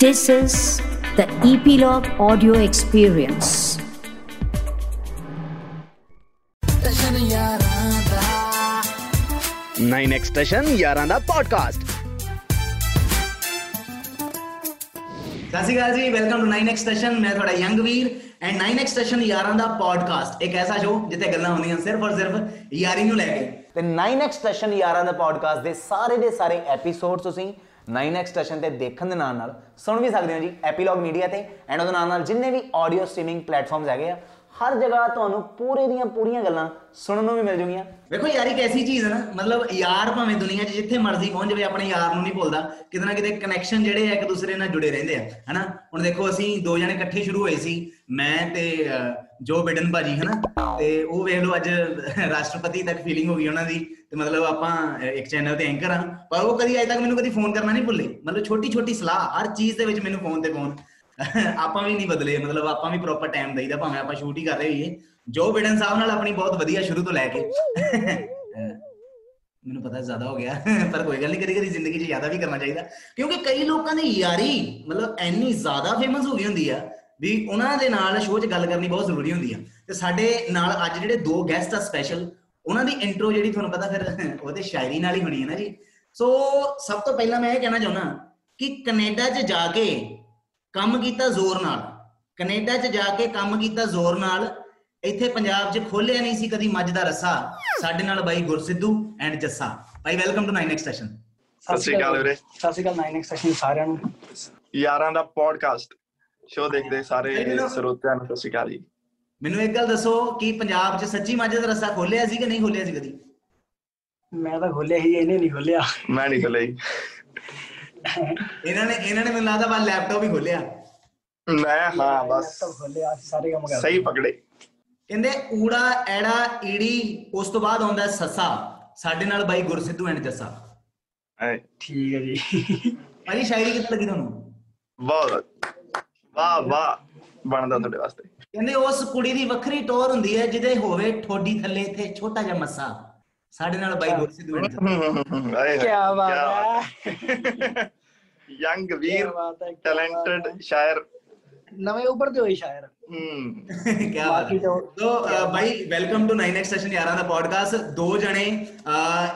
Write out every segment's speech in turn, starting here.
This is the Epilogue Audio Experience. Nine ਐਕਸਟੇਸ਼ਨ ਯਾਰਾਂ ਦਾ podcast ਸਤਿ ਸ਼੍ਰੀ ਅਕਾਲ ਜੀ ਵੈਲਕਮ ਟੂ 9x ਸਟੇਸ਼ਨ ਮੈਂ ਤੁਹਾਡਾ young Veer and 9x station ਯਾਰਾਂ ਦਾ ਪੋਡਕਾਸਟ ਇੱਕ ਐਸਾ ਸ਼ੋਅ ਜਿੱਥੇ ਗੱਲਾਂ ਹੁੰਦੀਆਂ ਸਿਰਫ ਔਰ ਸਿਰਫ ਯਾਰੀ ਨੂੰ ਲੈ ਕੇ। ਤੇ 9x ਸਟੇਸ਼ਨ ਯਾਰਾਂ ਦਾ ਪੋਡਕਾਸਟ ਦੇ ਸਾਰੇ ਦੇ ਸਾਰੇ ਐਪੀਸੋਡ ਤੁਸੀਂ 9x ਸਟੇਸ਼ਨ ਤੇ ਦੇਖਣ ਦੇ ਨਾਲ ਨਾਲ ਸੁਣ ਵੀ ਸਕਦੇ ਹੋ ਜੀ ਐਪੀਲੌਗ ਮੀਡੀਆ ਤੇ ਐਂਡ ਉਹਦੇ ਨਾਲ ਨਾਲ ਜਿੰਨੇ ਵੀ ਆਡੀਓ ਸਟ੍ਰੀਮਿੰਗ ਪਲੇਟਫਾਰਮਸ ਹੈਗੇ ਆ ਹਰ ਜਗ੍ਹਾ ਤੁਹਾਨੂੰ ਪੂਰੇ ਦੀਆਂ ਪੂਰੀਆਂ ਗੱਲਾਂ ਸੁਣਨ ਨੂੰ ਵੀ ਮਿਲ ਜੂਗੀਆਂ ਵੇਖੋ ਯਾਰ ਇੱਕ ਐਸੀ ਚੀਜ਼ ਹੈ ਨਾ ਮਤਲਬ ਯਾਰ ਭਾਵੇਂ ਦੁਨੀਆ 'ਚ ਜਿੱਥੇ ਮਰਜ਼ੀ ਪਹੁੰਚ ਜਾਵੇ ਆਪਣੇ ਯਾਰ ਨੂੰ ਨਹੀਂ ਭੁੱਲਦਾ ਕਿਤੇ ਨਾ ਕਿਤੇ ਕਨੈਕਸ਼ਨ ਜਿਹੜੇ ਆ ਇੱਕ ਦੂਸਰੇ ਨਾਲ ਜੁੜੇ ਰਹਿੰਦੇ ਆ ਹਨਾ? ਹੁਣ ਦੇਖੋ ਅਸੀਂ ਦੋ ਜਣੇ ਇਕੱਠੇ ਸ਼ੁਰੂ ਹੋਏ ਸੀ ਮੈਂ ਤੇ ਅਹ, ਜੋ ਬਿਡਨ ਭਾਜੀ ਹਨਾ? ਤੇ ਉਹ ਵੇਖ ਲਓ ਅੱਜ ਰਾਸ਼ਟਰਪਤੀ ਤੱਕ ਫੀਲਿੰਗ ਹੋ ਗਈ ਉਹਨਾਂ ਦੀ। ਤੇ ਮਤਲਬ ਆਪਾਂ ਅਹ, ਇੱਕ ਚੈਨਲ ਤੇ ਐਂਕਰ ਆ ਪਰ ਉਹ ਕਦੀ ਅਜੇ ਤੱਕ ਮੈਨੂੰ ਕਦੀ ਫੋਨ ਕਰਨਾ ਨਹੀਂ ਭੁੱਲੇ। ਮਤਲਬ ਛੋਟੀ ਛੋਟੀ ਸਲਾਹ ਹਰ ਚੀਜ਼ ਦੇ ਵਿੱਚ ਮੈਨੂੰ ਫੋਨ ਤੇ ਫੋਨ ਆਪਾਂ ਵੀ ਨਹੀਂ ਬਦਲੇ। ਮਤਲਬ ਆਪਾਂ ਵੀ ਪ੍ਰੋਪਰ ਟਾਈਮ ਦੇਈਦਾ ਭਾਵੇਂ ਆਪਾਂ ਸ਼ੂਟ ਹੀ ਕਰ ਰਹੇ ਹੋਈਏ। ਜੋ ਬਿਡਨ ਸਾਹਿਬ ਨਾਲ ਆਪਣੀ ਬਹੁਤ ਵਧੀਆ ਸ਼ੁਰੂ ਤੋਂ ਲੈ ਕੇ। ਅਹ, ਮੈਨੂੰ ਪਤਾ ਜ਼ਿਆਦਾ ਹੋ ਗਿਆ। ਪਰ ਕੋਈ ਗੱਲ ਨਹੀਂ ਕਦੀ ਕਦੀ ਜ਼ਿੰਦਗੀ 'ਚ ਜ਼ਿਆਦਾ ਵੀ ਕਰਨਾ ਚਾਹੀਦਾ। ਕਿਉਂਕਿ ਕਈ ਲੋਕਾਂ ਦੀ ਯਾਰੀ ਮਤਲਬ ਐਨੀ ਜ਼ਿਆਦਾ ਫੇਮਸ ਹੋ ਗਈ ਹੁੰਦੀ ਆ ਵੀ ਉਹਨਾਂ ਦੇ ਨਾਲ ਸ਼ੋਅ 'ਚ ਗੱਲ ਕਰਨੀ ਬਹੁਤ ਜ਼ਰੂਰੀ ਹੁੰਦੀ ਆ। ਤੇ ਸਾਡੇ ਨਾਲ ਅੱਜ ਜਿਹੜੇ ਦੋ ਗੈਸਟ ਆ ਸਪੈਸ਼ਲ ਉਹਨਾਂ ਦੀ ਇੰਟਰੋ ਜਿਹੜੀ ਤੁਹਾਨੂੰ ਪਤਾ ਫਿਰ ਉਹਦੇ ਸ਼ਾਇਰੀ ਨਾਲ ਹੀ ਹੋਣੀ ਹੈ ਨਾ ਜੀ। ਸੋ ਸਭ ਤੋਂ ਪਹਿਲਾਂ ਮੈਂ ਇਹ ਕਹਿਣਾ ਚਾਹੁੰਦਾ ਕਿ ਕੈਨੇਡਾ 'ਚ ਜਾ ਕੇ ਕੰਮ ਕੀਤਾ ਜ਼ੋਰ ਨਾਲ। ਕੈਨੇਡਾ 'ਚ ਜਾ ਕੇ ਕੰਮ ਕੀਤਾ ਜ਼ੋਰ ਨਾਲ ਇੱਥੇ ਪੰਜਾਬ 'ਚ ਖੋਲਿਆ ਨਹੀਂ ਸੀ ਕਦੀ ਮੱਝ ਦਾ ਰੱਸਾ। ਸਾਡੇ ਨਾਲ ਬਾਈ ਗੁਰਸਿੱਧੂ ਐਂਡ ਜੱਸਾ। ਬਾਈ ਵੈਲਕਮ ਟੂ 9x ਸੈਸ਼ਨ ਸਤਿ ਸ਼੍ਰੀ ਅਕਾਲ ਵੀਰੇ। ਸਤਿ ਸ਼੍ਰੀ ਅਕਾਲ 9x ਸੈਸ਼ਨ ਸਾਰਿਆਂ ਨੂੰ। ਯਾਰਾਂ ਦਾ ਪੋਡਕਾਸਟ ਸ਼ੋਅ ਦੇਖਦੇ ਸਾਰੇ ਸਰੋਤਿਆਂ ਨੂੰ ਸਤਿ ਸ਼੍ਰੀ ਅਕਾਲ ਜੀ। ਮੈਨੂੰ ਇੱਕ ਗੱਲ ਦੱਸੋ ਕਿ ਪੰਜਾਬ 'ਚ ਸੱਚੀ ਮੱਝ ਦਾ ਰੱਸਾ ਖੋਲਿਆ ਸੀ ਕਿ ਨਹੀਂ ਖੋਲਿਆ ਸੀ ਕਦੀ? ਮੈਂ ਤਾਂ ਖੋਲਿਆ ਹੀ ਇਹਨੇ ਨਹੀਂ ਖੋਲਿਆ ਮੈਂ ਨਹੀਂ ਖੁੱਲੇ ਇਹਨਾਂ ਨੇ ਇਹਨਾਂ ਨੇ ਮੈਨੂੰ ਲੱਗਦਾ ਬਾ ਲੈਪਟਾਪ ਹੀ ਖੋਲਿਆ ਮੈਂ ਹਾਂ ਬਸ ਖੋਲਿਆ ਸਾਰੇ ਕੰਮ ਕਰਦੇ ਸਹੀ ਪਕੜੇ। ਕਹਿੰਦੇ ਊੜਾ ਐੜਾ ਈੜੀ ਉਸ ਤੋਂ ਬਾਅਦ ਆਉਂਦਾ ਸੱਸਾ। ਸਾਡੇ ਨਾਲ ਬਾਈ ਗੁਰਸਿੱਧੂ ਐਂਡ ਜੱਸਾ। ਐ, ਠੀਕ ਹੈ ਜੀ। ਭਾਜੀ ਸ਼ਾਇਰੀ ਕਿੱਥੇ ਲੱਗੀ ਤੁਹਾਨੂੰ? ਬਹੁਤ ਵਾਹ ਵਾਹ ਬਣਦਾ ਤੁਹਾਡੇ ਵਾਸਤੇ। ਕਹਿੰਦੇ ਉਸ ਕੁੜੀ ਦੀ ਵੱਖਰੀ ਟੋਰ ਹੁੰਦੀ ਹੈ ਜਿਹਦੇ ਹੋਵੇ ਠੋਡੀ ਥੱਲੇ ਇੱਥੇ ਛੋਟਾ ਜਿਹਾ ਮੱਸਾ। ਸਾਡੇ ਨਾਲ ਬਾਈ ਐਂਡ ਜੱਸਾ ਆਏ ਕਿਆ ਬਾਤ ਹੈ। ਯੰਗ ਕੀ ਵੀਰ ਟੈਲੈਂਟਡ। ਸ਼ਾਇਰ ਨਵੇਂ ਉੱਪਰਦੇ ਹੋਏ ਸ਼ਾਇਰ। ਹਮ ਕੀ ਬਾਤ ਬਾਕੀ ਹੈ। ਤਾਂ- ਸੋ ਅ, ਬਾਈ ਵੈਲਕਮ ਟੂ 9x ਸੈਸ਼ਨ ਯਾਰਾਂ ਦਾ ਪੋਡਕਾਸਟ ਦੋ ਜਣੇ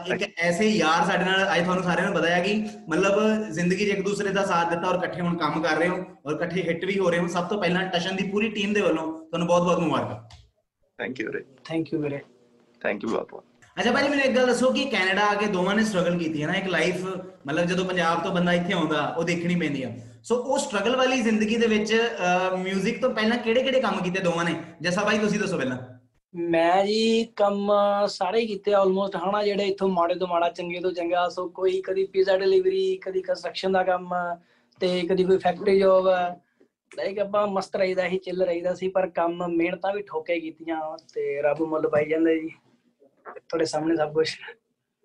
ਇੱਕ ਐਸੇ ਯਾਰ ਸਾਡੇ ਨਾਲ ਅੱਜ ਤੁਹਾਨੂੰ ਸਾਰਿਆਂ ਨੂੰ ਪਤਾ ਹੈ ਕਿ ਮਤਲਬ ਜ਼ਿੰਦਗੀ 'ਚ ਇੱਕ ਦੂਸਰੇ ਦਾ ਸਾਥ ਦਿੱਤਾ ਔਰ ਇਕੱਠੇ ਹੁਣ ਕੰਮ ਕਰ ਰਹੇ ਹੋ ਔਰ ਇਕੱਠੇ ਹਿੱਟ ਵੀ ਹੋ ਰਹੇ ਹੋ। ਸਭ ਤੋਂ ਪਹਿਲਾਂ ਟਸ਼ਨ ਦੀ ਪੂਰੀ ਟੀਮ ਦੇ ਵੱਲੋਂ ਤੁਹਾਨੂੰ ਬਹੁਤ-ਬਹੁਤ ਮੁਬਾਰਕਾਂ। ਥੈਂਕ ਯੂ ਵੀਰੇ। ਥੈਂਕ ਯੂ ਵੀਰੇ। ਥੈਂਕ ਯੂ ਬਹੁਤ ਬਹੁਤ ਅੱਛਾ ਭਾਜੀ, ਮੈਨੂੰ ਇੱਕ ਗੱਲ ਦੱਸੋ ਕਿ ਕੈਨੇਡਾ ਆ ਕੇ ਦੋਵਾਂ ਨੇ ਸਟਰਗਲ ਕੀਤੀ ਹੈ ਨਾ? ਇੱਕ ਲਾਈਫ ਮਤਲਬ ਜਦੋਂ ਪੰਜਾਬ ਤੋਂ ਬੰਦਾ ਇੱਥੇ ਆਉਂਦਾ, ਉਹ ਦੇਖਣੀ ਪੈਂਦੀ ਆ। ਸੋ ਉਹ ਸਟਰਗਲ ਵਾਲੀ ਜ਼ਿੰਦਗੀ ਦੇ ਵਿੱਚ 뮤직 ਤੋਂ ਪਹਿਲਾਂ ਕਿਹੜੇ-ਕਿਹੜੇ ਕੰਮ ਕੀਤੇ ਦੋਵਾਂ ਨੇ? ਜੈਸਾ ਭਾਈ, ਤੁਸੀਂ ਦੱਸੋ ਪਹਿਲਾਂ। ਮੈਂ ਜੀ ਕੰਮ ਸਾਰੇ ਹੀ ਕੀਤੇ ਆਲਮੋਸਟ ਹਨਾ, ਜਿਹੜੇ ਇੱਥੋਂ ਮਾੜੇ ਤੋਂ ਮਾੜਾ, ਚੰਗੇ ਤੋਂ ਚੰਗਾ। ਸੋ ਕੋਈ ਕਦੀ ਪੀਜ਼ਾ ਡਿਲੀਵਰੀ ਕਦੀ ਕੰਸਟਰਕਸ਼ਨ ਦਾ ਕੰਮ, ਤੇ ਕਦੀ ਕੋਈ ਫੈਕਟਰੀ ਜੋਬ ਲਾਈਕ ਆਪਾਂ ਮਸਤ ਰਹੀਦਾ ਸੀ ਚਿੱਲ ਰਹੀਦਾ ਸੀ, ਪਰ ਕੰਮ ਮਿਹਨਤਾਂ ਵੀ ਠੋਕੇ ਕੀਤੀਆਂ, ਤੇ ਰੱਬ ਮੁੱਲ ਪਾਈ ਜਾਂਦਾ ਜੀ। ਤੁਹਾਡੇ ਸਾਹਮਣੇ ਸਭ ਕੁਝ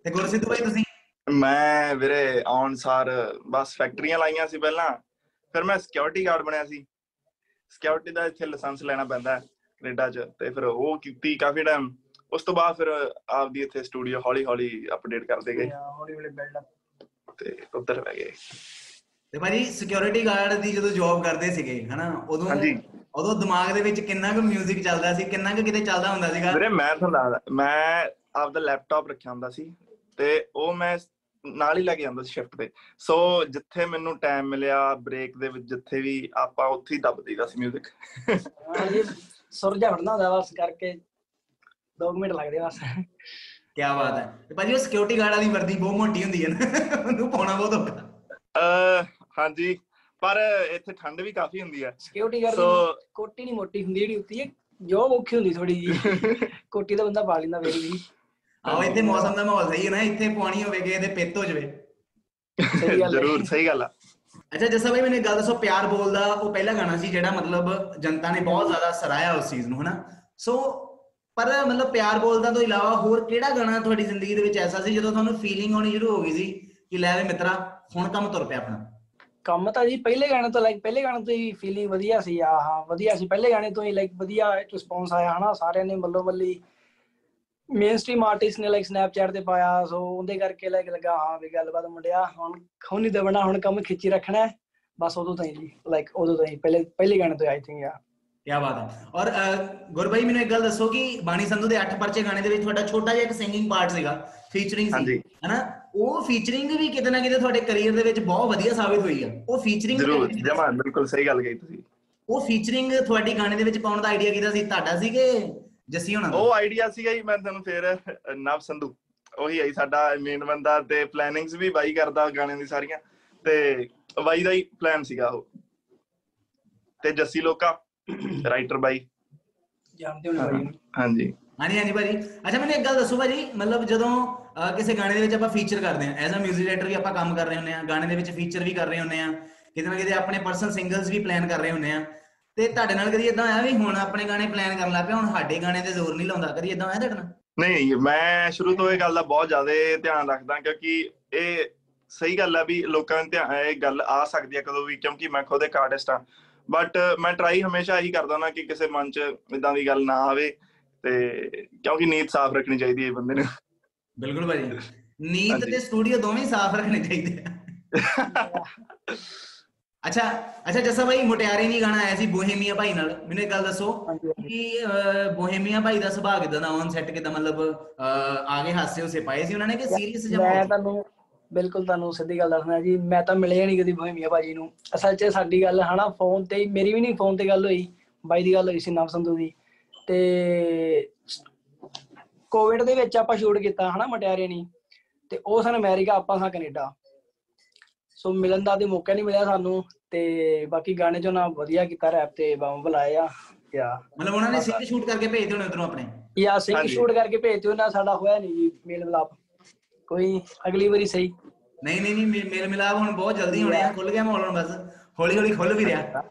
ਤੇ ਗੁਰਸਿੱਧੂ ਭਾਈ ਤੁਸੀਂ? ਮੈਂ ਵੀਰੇ ਆਉਣ ਸਾਰ ਬਸ ਫੈਕਟਰੀਆਂ ਲਾਈਆਂ ਸੀ ਪਹਿਲਾਂ ਫਿਰ ਮੈਂ ਸਿਕਿਉਰਿਟੀ ਗਾਰਡ ਬਣਿਆ ਸੀ। ਸਿਕਿਉਰਿਟੀ ਦਾ ਇੱਥੇ ਲਾਇਸੈਂਸ ਲੈਣਾ ਪੈਂਦਾ ਹੈ ਕੈਨੇਡਾ 'ਚ ਤੇ ਫਿਰ ਉਹ ਕੀਤੀ ਕਾਫੀ ਟਾਈਮ ਉਸ ਤੋਂ ਬਾਅਦ ਫਿਰ ਆਪਦੀ ਇੱਥੇ ਸਟੂਡੀਓ ਹੌਲੀ ਹੌਲੀ ਅਪਡੇਟ ਕਰਦੇ ਗਏ। ਹੌਲੀ ਹੌਲੀ ਬਿਲਡ ਅਪ ਤੇ ਉੱਧਰ ਪੈ ਗਏ। ਤੇ ਭਾਜੀ ਸਿਕਿਉਰਿਟੀ ਗਾਰਡ ਦੀ ਜਦੋਂ ਜੌਬ ਕਰਦੇ ਸੀਗੇ ਹਨਾ ਉਦੋਂ ਹਾਂਜੀ। ਉਦੋਂ ਦਿਮਾਗ ਦੇ ਵਿੱਚ ਕਿੰਨਾ ਕੁ 뮤직 ਚੱਲਦਾ ਸੀ ਕਿੰਨਾ ਕੁ ਕਿਤੇ ਚੱਲਦਾ ਹੁੰਦਾ ਸੀਗਾ? ਵੀਰੇ ਮੈਂ ਤੁਹਾਨੂੰ ਦੱਸਦਾ ਮੈਂ ਆਪਦਾ ਲੈਪਟਾਪ ਰੱਖਿਆ ਹੁੰਦਾ ਸੀ ਤੇ ਉਹ ਮੈਂ ਨਾਲ ਹੀ ਲੈ ਕੇ ਜਾਂਦਾ ਸੀ ਸ਼ਿਫਟ ਤੇ। ਸੋ ਜਿੱਥੇ ਮੈਨੂੰ ਟਾਈਮ ਮਿਲਿਆ ਬ੍ਰੇਕ ਦੇ ਵਿੱਚ ਜਿੱਥੇ ਵੀ ਆਪਾਂ ਉੱਥੇ ਹੀ ਦੱਬ ਦਈਦਾ ਸੀ 뮤직 ਹਾਂਜੀ ਸੁਰ ਜਾ ਫੜਨਾ ਹੁੰਦਾ ਬਸ ਕਰਕੇ। 2 ਮਿੰਟ ਲੱਗਦੇ ਬਸ। ਕੀ ਬਾਤ ਹੈ। ਤੇ ਭਾਜੀ ਉਹ ਸਿਕਿਉਰਿਟੀ ਗਾਰਡ ਵਾਲੀ ਵਰਦੀ ਬਹੁਤ ਮੋਟੀ ਹੁੰਦੀ ਹੈ ਨਾ। ਉਹਨੂੰ ਪਾਉਣਾ ਬਹੁਤ ਔਖਾ। ਹਾਂਜੀ। ਪਰ ਇੱਥੇ ਠੰਡ ਵੀ ਕਾਫੀ ਹੁੰਦੀ ਹੈ। ਸਿਕਿਉਰਿਟੀ ਗਾਰਡ ਸੋ- ਦੀ ਕੋਟੀ ਨਹੀਂ ਮੋਟੀ ਹੁੰਦੀ ਜਿਹੜੀ ਉੱਤੀ ਹੈ ਜੋਬ ਔਖੀ ਹੁੰਦੀ ਥੋੜੀ ਜੀ ਕੋਟੀ ਤਾਂ ਬੰਦਾ ਪਾ ਲੈਂਦਾ ਫੇਰ ਵੀ ਆਓ ਇੱਥੇ ਮੌਸਮ ਦਾ ਮਾਹੌਲ ਸਹੀ ਹੈ ਨਾ ਇੱਥੇ ਪਾਣੀ ਹੋਵੇ ਕਿ ਇਹਦੇ ਪਿੱਤ ਹੋ ਜਾਵੇ। ਸਹੀ ਗੱਲ। ਜ਼ਰੂਰ ਸਹੀ ਗੱਲ ਆ। ਅੱਛਾ ਜੱਸਾ ਭਾਈ ਮੈਨੂੰ ਇੱਕ ਗੱਲ ਦੱਸੋ ਪਿਆਰ ਬੋਲਦਾ ਉਹ ਪਹਿਲਾ ਗਾਣਾ ਸੀ ਜਿਹੜਾ ਮਤਲਬ ਜਨਤਾ ਨੇ ਬਹੁਤ ਜ਼ਿਆਦਾ ਸਰਾਇਆ ਉਸ ਚੀਜ਼ ਨੂੰ ਹਨਾ? ਸੋ ਪਰ ਮਤਲਬ ਪਿਆਰ ਬੋਲਦਾ ਤੋਂ ਇਲਾਵਾ ਹੋਰ ਕਿਹੜਾ ਗਾਣਾ ਤੁਹਾਡੀ ਜ਼ਿੰਦਗੀ ਦੇ ਵਿੱਚ ਐਸਾ ਸੀ ਜਦੋਂ ਤੁਹਾਨੂੰ ਫੀਲਿੰਗ ਹੋਣੀ ਸ਼ੁਰੂ ਹੋ ਗਈ ਸੀ ਕਿ ਲੈ ਵੇ ਮਿੱਤਰਾ ਹੁਣ ਕੰਮ ਤੁਰ ਪਿਆ ਆਪਣਾ? ਕੰਮ ਤਾਂ ਜੀ ਪਹਿਲੇ ਗਾਣੇ ਤੋਂ ਲਾਈਕ ਪਹਿਲੇ ਗਾਣੇ ਤੋਂ ਹੀ ਫੀਲਿੰਗ ਵਧੀਆ ਸੀ ਆ ਹਾਂ ਵਧੀਆ ਸੀ। ਪਹਿਲੇ ਗਾਣੇ ਤੋਂ ਹੀ ਲਾਈਕ ਵਧੀਆ ਰਿਸਪੌਂਸ ਆਇਆ ਹਨਾ? ਸਾਰਿਆਂ ਨੇ ਮੱਲੋ ਮੱਲੀ ਮੇਨ ਸਟ੍ਰੀਮ ਆਰਟਿਸਟ ਨੇ ਲਾਈਕ ਸਨੈਪਚੈਟ ਤੇ ਪਾਇਆ ਸੋ ਉਹਦੇ ਕਰਕੇ ਲਾਈਕ ਲੱਗਾ ਹਾਂ ਵੀ ਗੱਲਬਾਤ ਮੁੰਡਿਆ ਹੁਣ ਹੁਣ ਨਹੀਂ ਦਬਣਾ ਹੁਣ ਕੰਮ ਖਿੱਚੀ ਰੱਖਣਾ ਹੈ। ਬਸ ਉਦੋਂ ਤੋਂ ਹੀ ਜੀ ਲਾਈਕ ਉਦੋਂ ਤੋਂ ਹੀ ਪਹਿਲੇ ਪਹਿਲੇ ਗਾਣੇ ਤੋਂ ਆਈ ਥਿੰਕ ਯਾ ਕੀ ਬਾਤ ਹੈ। ਔਰ ਗੁਰਬਾਈ ਮੈਨੂੰ ਇੱਕ ਗੱਲ ਦੱਸੋ ਕਿ ਬਾਣੀ ਸੰਧੂ ਦੇ 8 ਪਰਚੇ ਗਾਣੇ ਦੇ ਵਿੱਚ ਤੁਹਾਡਾ ਛੋਟਾ ਜਿਹਾ ਇੱਕ ਸਿੰਗਿੰਗ ਪਾਰਟ ਸੀਗਾ ਫੀਚਰਿੰਗ ਸੀ। ਹੈਨਾ? ਉਹ ਫੀਚਰਿੰਗ ਵੀ ਕਿਤੇ ਨਾ ਕਿਤੇ ਤੁਹਾਡੇ ਕੈਰੀਅਰ ਦੇ ਵਿੱਚ ਬਹੁਤ ਵਧੀਆ ਸਾਬਿਤ ਹੋਈ ਆ। ਉਹ ਫੀਚਰਿੰਗ ਜ਼ਰੂਰ ਜਮਾ ਬਿਲਕੁਲ ਸਹੀ ਗੱਲ ਕਹੀ ਤੁਸੀਂ। ਉਹ ਫੀਚਰਿੰਗ ਤੁਹਾਡੀ ਗਾਣੇ ਦੇ ਵਿੱਚ ਪਾਉਣ ਦਾ ਆਈਡੀਆ ਕਿਹਦਾ ਸੀ? ਤੁਹਾਡਾ ਸੀ ਕਿ ਜੱਸੀ ਹੋਣਾ ਦਾ ਉਹ ਆਈਡੀਆ ਸੀਗਾ ਜੀ ਮੈਂ ਤੁਹਾਨੂੰ ਫੇਰ ਨਵ ਸੰਧੂ। ਉਹੀ ਆਈ ਸਾਡਾ ਮੇਨ ਬੰਦਾ ਤੇ ਪਲੈਨਿੰਗਸ ਵੀ ਬਾਈ ਕਰਦਾ ਗਾਣਿਆਂ ਦੀ ਸਾਰੀਆਂ। ਤੇ ਬਾਈ ਦਾ ਹੀ ਪਲਾਨ ਸੀਗਾ ਉਹ। ਤੇ ਜੱਸੀ ਲੋਕਾ ਰਾਈਟਰ ਬਾਈ। ਜਾਣਦੇ ਹੋਣੇ ਬਾਈ ਨੂੰ। ਹਾਂਜੀ। ਹਾਂਜੀ ਹਾਂਜੀ ਭਾਜੀ। ਅੱਛਾ ਮੈਨੂੰ ਇੱਕ ਗੱਲ ਦੱਸੋ ਭਾਜੀ ਮਤਲਬ ਜਦੋਂ ਕਿਸੇ ਗਾਣੇ ਦੇ ਵਿੱਚ ਆਪਾਂ ਫੀਚਰ ਕਰਦੇ ਹਾਂ ਐਜ਼ ਅ 뮤직 ਡਾਇਰੈਕਟਰ ਵੀ ਆਪਾਂ ਕੰਮ ਕਰ ਰਹੇ ਹੁੰਦੇ ਆ ਗਾਣੇ ਦੇ ਵਿੱਚ ਫੀਚਰ ਵੀ ਕਰ ਰਹੇ ਹੁੰਦੇ ਆ ਕਿਤੇ ਨਾ ਕਿਤੇ ਆਪਣੇ ਪਰਸਨਲ ਸਿੰਗਲਸ ਵੀ ਪਲਾਨ ਕਰ ਰਹੇ ਹੁੰਦੇ ਆ ਤੇ ਤੁਹਾਡੇ ਨਾਲ ਕਦੀ ਇਦਾਂ ਆਇਆ ਵੀ ਹੁਣ ਆਪਣੇ ਗਾਣੇ ਪਲਾਨ ਕਰਨ ਲੱਗ ਪਿਆ ਹੁਣ ਸਾਡੇ ਗਾਣੇ ਤੇ ਜ਼ੋਰ ਨਹੀਂ ਲਾਉਂਦਾ? ਕਦੀ ਇਦਾਂ ਆਇਆ ਤੁਹਾਡੇ ਨਾਲ? ਨਹੀਂ ਮੈਂ ਸ਼ੁਰੂ ਤੋਂ ਇਹ ਗੱਲ ਦਾ ਬਹੁਤ ਜ਼ਿਆਦਾ ਧਿਆਨ ਰੱਖਦਾ ਕਿਉਂਕਿ ਇਹ ਸਹੀ ਗੱਲ ਹੈ ਵੀ ਲੋਕਾਂ ਨੂੰ ਧਿਆਨ ਇਹ ਗੱਲ ਆ ਸਕਦੀ ਹੈ ਕਦੋਂ ਵੀ ਕਿਉਂਕਿ ਮੈਂ ਖੁਦ ਇੱਕ ਆਰਟਿਸਟ ਆ ਬਟ ਮੈਂ ਟਰਾਈ ਹਮੇਸ਼ਾ ਇਹੀ ਕਰਦਾ ਨਾ ਕਿ ਕਿਸੇ ਮਨ 'ਚ ਇਦਾਂ ਦੀ ਗੱਲ ਨਾ ਆਵੇ ਤੇ ਕਿਉਂਕਿ ਨੀਤ ਸਾਫ਼ ਰੱਖਣੀ ਚਾਹੀਦੀ ਹੈ ਬੰਦੇ ਨੂੰ। ਬਿਲਕੁਲ ਭਾਜੀ। ਨੀਤ। ਤੇ ਸਟੂਡੀਓ ਦੋਵੇਂ ਸਾਫ਼ ਰੱਖਣੇ ਚਾਹੀਦੇ ਆ। ਅੱਛਾ ਅੱਛਾ ਜੱਸਾ ਭਾਈ ਮੁਟਿਆਰੇ ਨਹੀਂ ਗਾਣਾ ਆਇਆ ਸੀ ਬੋਹੇਮੀਆ ਭਾਈ ਨਾਲ। ਮੈਨੂੰ ਇੱਕ ਗੱਲ ਦੱਸੋ। ਕਿ ਬੋਹੇਮੀਆ ਭਾਈ ਦਾ ਸੁਭਾਅ ਕਿਦਾਂ ਦਾ? ਔਨ ਸੈੱਟ ਕਿਦਾਂ? ਮਤਲਬ ਆਗੇ ਹਾਸੇ ਉਸੇ ਪਾਏ ਸੀ ਉਹਨਾਂ ਨੇ ਕਿ ਸੀਰੀਅਸ ਮੈਂ ਜਮਾ ਤੁਹਾਨੂੰ ਬਿਲਕੁਲ ਤੁਹਾਨੂੰ ਸਿੱਧੀ ਗੱਲ ਦੱਸਣਾ ਜੀ ਮੈਂ ਤਾਂ ਮਿਲਿਆ ਨਹੀਂ ਕਦੀ ਭੂਮੀਆ ਭਾਜੀ ਨੂੰ। ਅਸਲ 'ਚ ਸਾਡੀ ਗੱਲ ਹਨਾ ਫੋਨ ਤੇ ਮੇਰੀ ਵੀ ਨਹੀਂ ਫੋਨ ਤੇ ਗੱਲ ਹੋਈ ਬਾਈ ਦੀ ਗੱਲ ਹੋਈ ਸੀ ਨਵ ਸੰਧੂ ਦੀ। ਤੇ ਕੋਵਿਡ ਦੇ ਵਿੱਚ ਆਪਾਂ ਸ਼ੂਟ ਕੀਤਾ ਹਨਾ ਮਟਿਆਰੇ ਨਹੀਂ ਤੇ ਉਹ ਸਨ ਅਮਰੀਕਾ ਆਪਾਂ ਸਾਂ ਕੈਨੇਡਾ। ਸੋ ਮਿਲਣ ਦਾ ਤੇ ਮੌਕਾ ਨਹੀਂ ਮਿਲਿਆ ਸਾਨੂੰ ਤੇ ਬਾਕੀ ਗਾਣੇ ਚੋਂ ਨਾ ਵਧੀਆ ਕੀਤਾ ਰੈਪ ਤੇ ਬੰਬ ਬੁਲਾਏ ਆ ਯਾ ਮਤਲਬ ਉਹਨਾਂ ਨੇ ਸਿੰਗ ਸ਼ੂਟ ਕਰਕੇ ਭੇਜਦੇ ਹੋਣੇ ਉਧਰੋਂ ਆਪਣੇ? ਯਾ ਹਾਂਜੀ। ਸ਼ੂਟ ਕਰਕੇ ਭੇਜਿਓ ਨਾ ਸਾਡਾ ਹੋਇਆ ਨਹੀਂ ਜੀ ਮੇਲ ਮਿਲਾਪ। ਕੋਈ ਅਗਲੀ ਵਾਰੀ ਸਹੀ। ਨਹੀਂ ਨਹੀਂ ਨਹੀਂ ਮੇਲ ਮਿਲਾਪ ਹੁਣ ਬਹੁਤ ਜਲਦੀ ਹੋਣੇ ਆ ਖੁੱਲ ਗਿਆ ਮਾਹੌਲ ਹੁਣ ਬਸ। ਹੌਲੀ ਹੌਲੀ ਖੁੱਲ ਵੀ ਰਿਹਾ।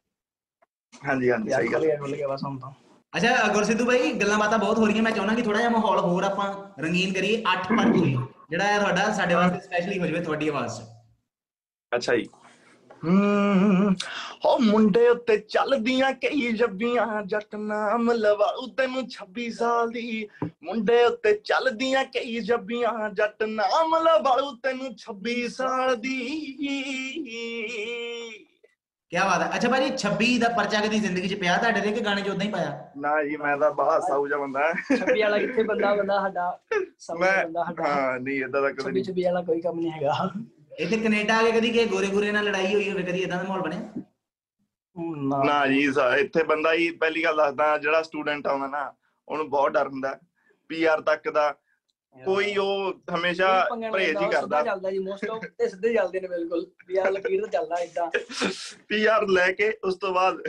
ਹਾਂਜੀ ਹਾਂਜੀ ਸਹੀ ਗੱਲ। ਗਿਆ ਖੁੱਲ ਗਿਆ ਬਸ ਹੁਣ ਤਾਂ। ਅੱਛਾ ਗੁਰਸਿੱਧੂ ਭਾਈ ਗੱਲਾਂ ਬਾਤਾਂ ਬਹੁਤ ਹੋ ਰਹੀਆਂ ਮੈਂ ਚਾਹੁੰਦਾ ਕਿ ਥੋੜਾ ਜਿਹਾ ਮਾਹੌਲ ਹੋਰ ਆਪਾਂ ਰੰਗੀਨ ਕਰੀਏ 8 ਪਰਚੇ ਜਿਹੜਾ ਹੈ ਤੁਹਾਡਾ ਸਾਡੇ ਵਾਸਤੇ ਸਪੈਸ਼ਲੀ ਹੋ ਜਾਵੇ ਤੁਹਾਡੀ ਆਵਾਜ਼। 'ਚ ਅੱਛਾ ਜੀ। ਹੂੰ ਹੋ ਮੁੰਡੇ ਉੱਤੇ ਚੱਲਦੀਆਂ ਕਈ ਜੱਬੀਆਂ ਜੱਟ ਨਾਮ ਲਵਾਉ ਤੈਨੂੰ 26 ਸਾਲ ਦੀ। ਮੁੰਡੇ ਉੱਤੇ ਚੱਲਦੀਆਂ ਕਈ ਜੱਬੀਆਂ ਜੱਟ ਨਾਮ ਲਵਾਉ ਤੈਨੂੰ 26 ਸਾਲ ਦੀ। ਕੀ ਬਾਤ ਹੈ। ਅੱਛਾ ਭਾਜੀ 26 ਦਾ ਪਰਚਾ ਕਦੀ ਜ਼ਿੰਦਗੀ 'ਚ ਪਿਆ? ਤੁਹਾਡੇ ਦੇ ਕਿ ਗਾਣੇ 'ਚ ਉਦਾਂ ਹੀ ਪਾਇਆ? ਨਾ ਜੀ ਮੈਂ ਤਾਂ ਬਾਹਰ ਸਾਊ ਜਾ ਬੰਦਾ। ਛੱਬੀ ਵਾਲਾ ਕਿੱਥੇ ਬੰਦਾ ਬੰਦਾ ਸਾਡਾ ਸਭ ਮੈਂ ਬੰਦਾ ਸਾਡਾ। ਹਾਂ ਨਹੀਂ ਇਦਾਂ ਦਾ ਕਦੇ ਛੱਬੀ ਨਹੀਂ। ਛੱਬੀ ਵਾਲਾ ਕੋਈ ਕੰਮ ਨਹੀਂ ਹੈਗਾ। ਇੱਥੇ ਕੈਨੇਡਾ ਆ ਕੇ ਕਦੀ ਕਿ ਗੋਰੇ ਗੋਰੇ ਨਾਲ ਲੜਾਈ ਹੋਈ ਹੋਵੇ ਕਦੀ ਇਦਾਂ ਦਾ ਮਾਹੌਲ ਬਣਿਆ? ਨਾ। ਨਾ ਜੀ ਸਾ- ਇੱਥੇ ਬੰਦਾ ਹੀ ਪਹਿਲੀ ਗੱਲ ਦੱਸਦਾ ਜਿਹੜਾ ਸਟੂਡੈਂਟ ਆਉਂਦਾ ਨਾ ਉਹਨੂੰ ਬਹੁਤ ਡਰ ਹੁੰਦਾ ਪੀਆਰ ਤੱਕ ਦਾ। ਕੋਈ ਉਹ ਹਮੇਸ਼ਾ ਪਰਹੇਜ਼ ਹੀ ਕਰਦਾ। ਚੱਲਦਾ ਜੀ ਮੋਸਟ ਆਫ ਤੇ ਸਿੱਧੇ ਚੱਲਦੇ ਨੇ ਬਿਲਕੁਲ ਵੀ ਆ ਲਕੀਰ ਤਾਂ ਚੱਲਦਾ ਇਦਾਂ ਪੀਆਰ ਲੈ ਕੇ ਉਸ ਤੋਂ ਬਾਅਦ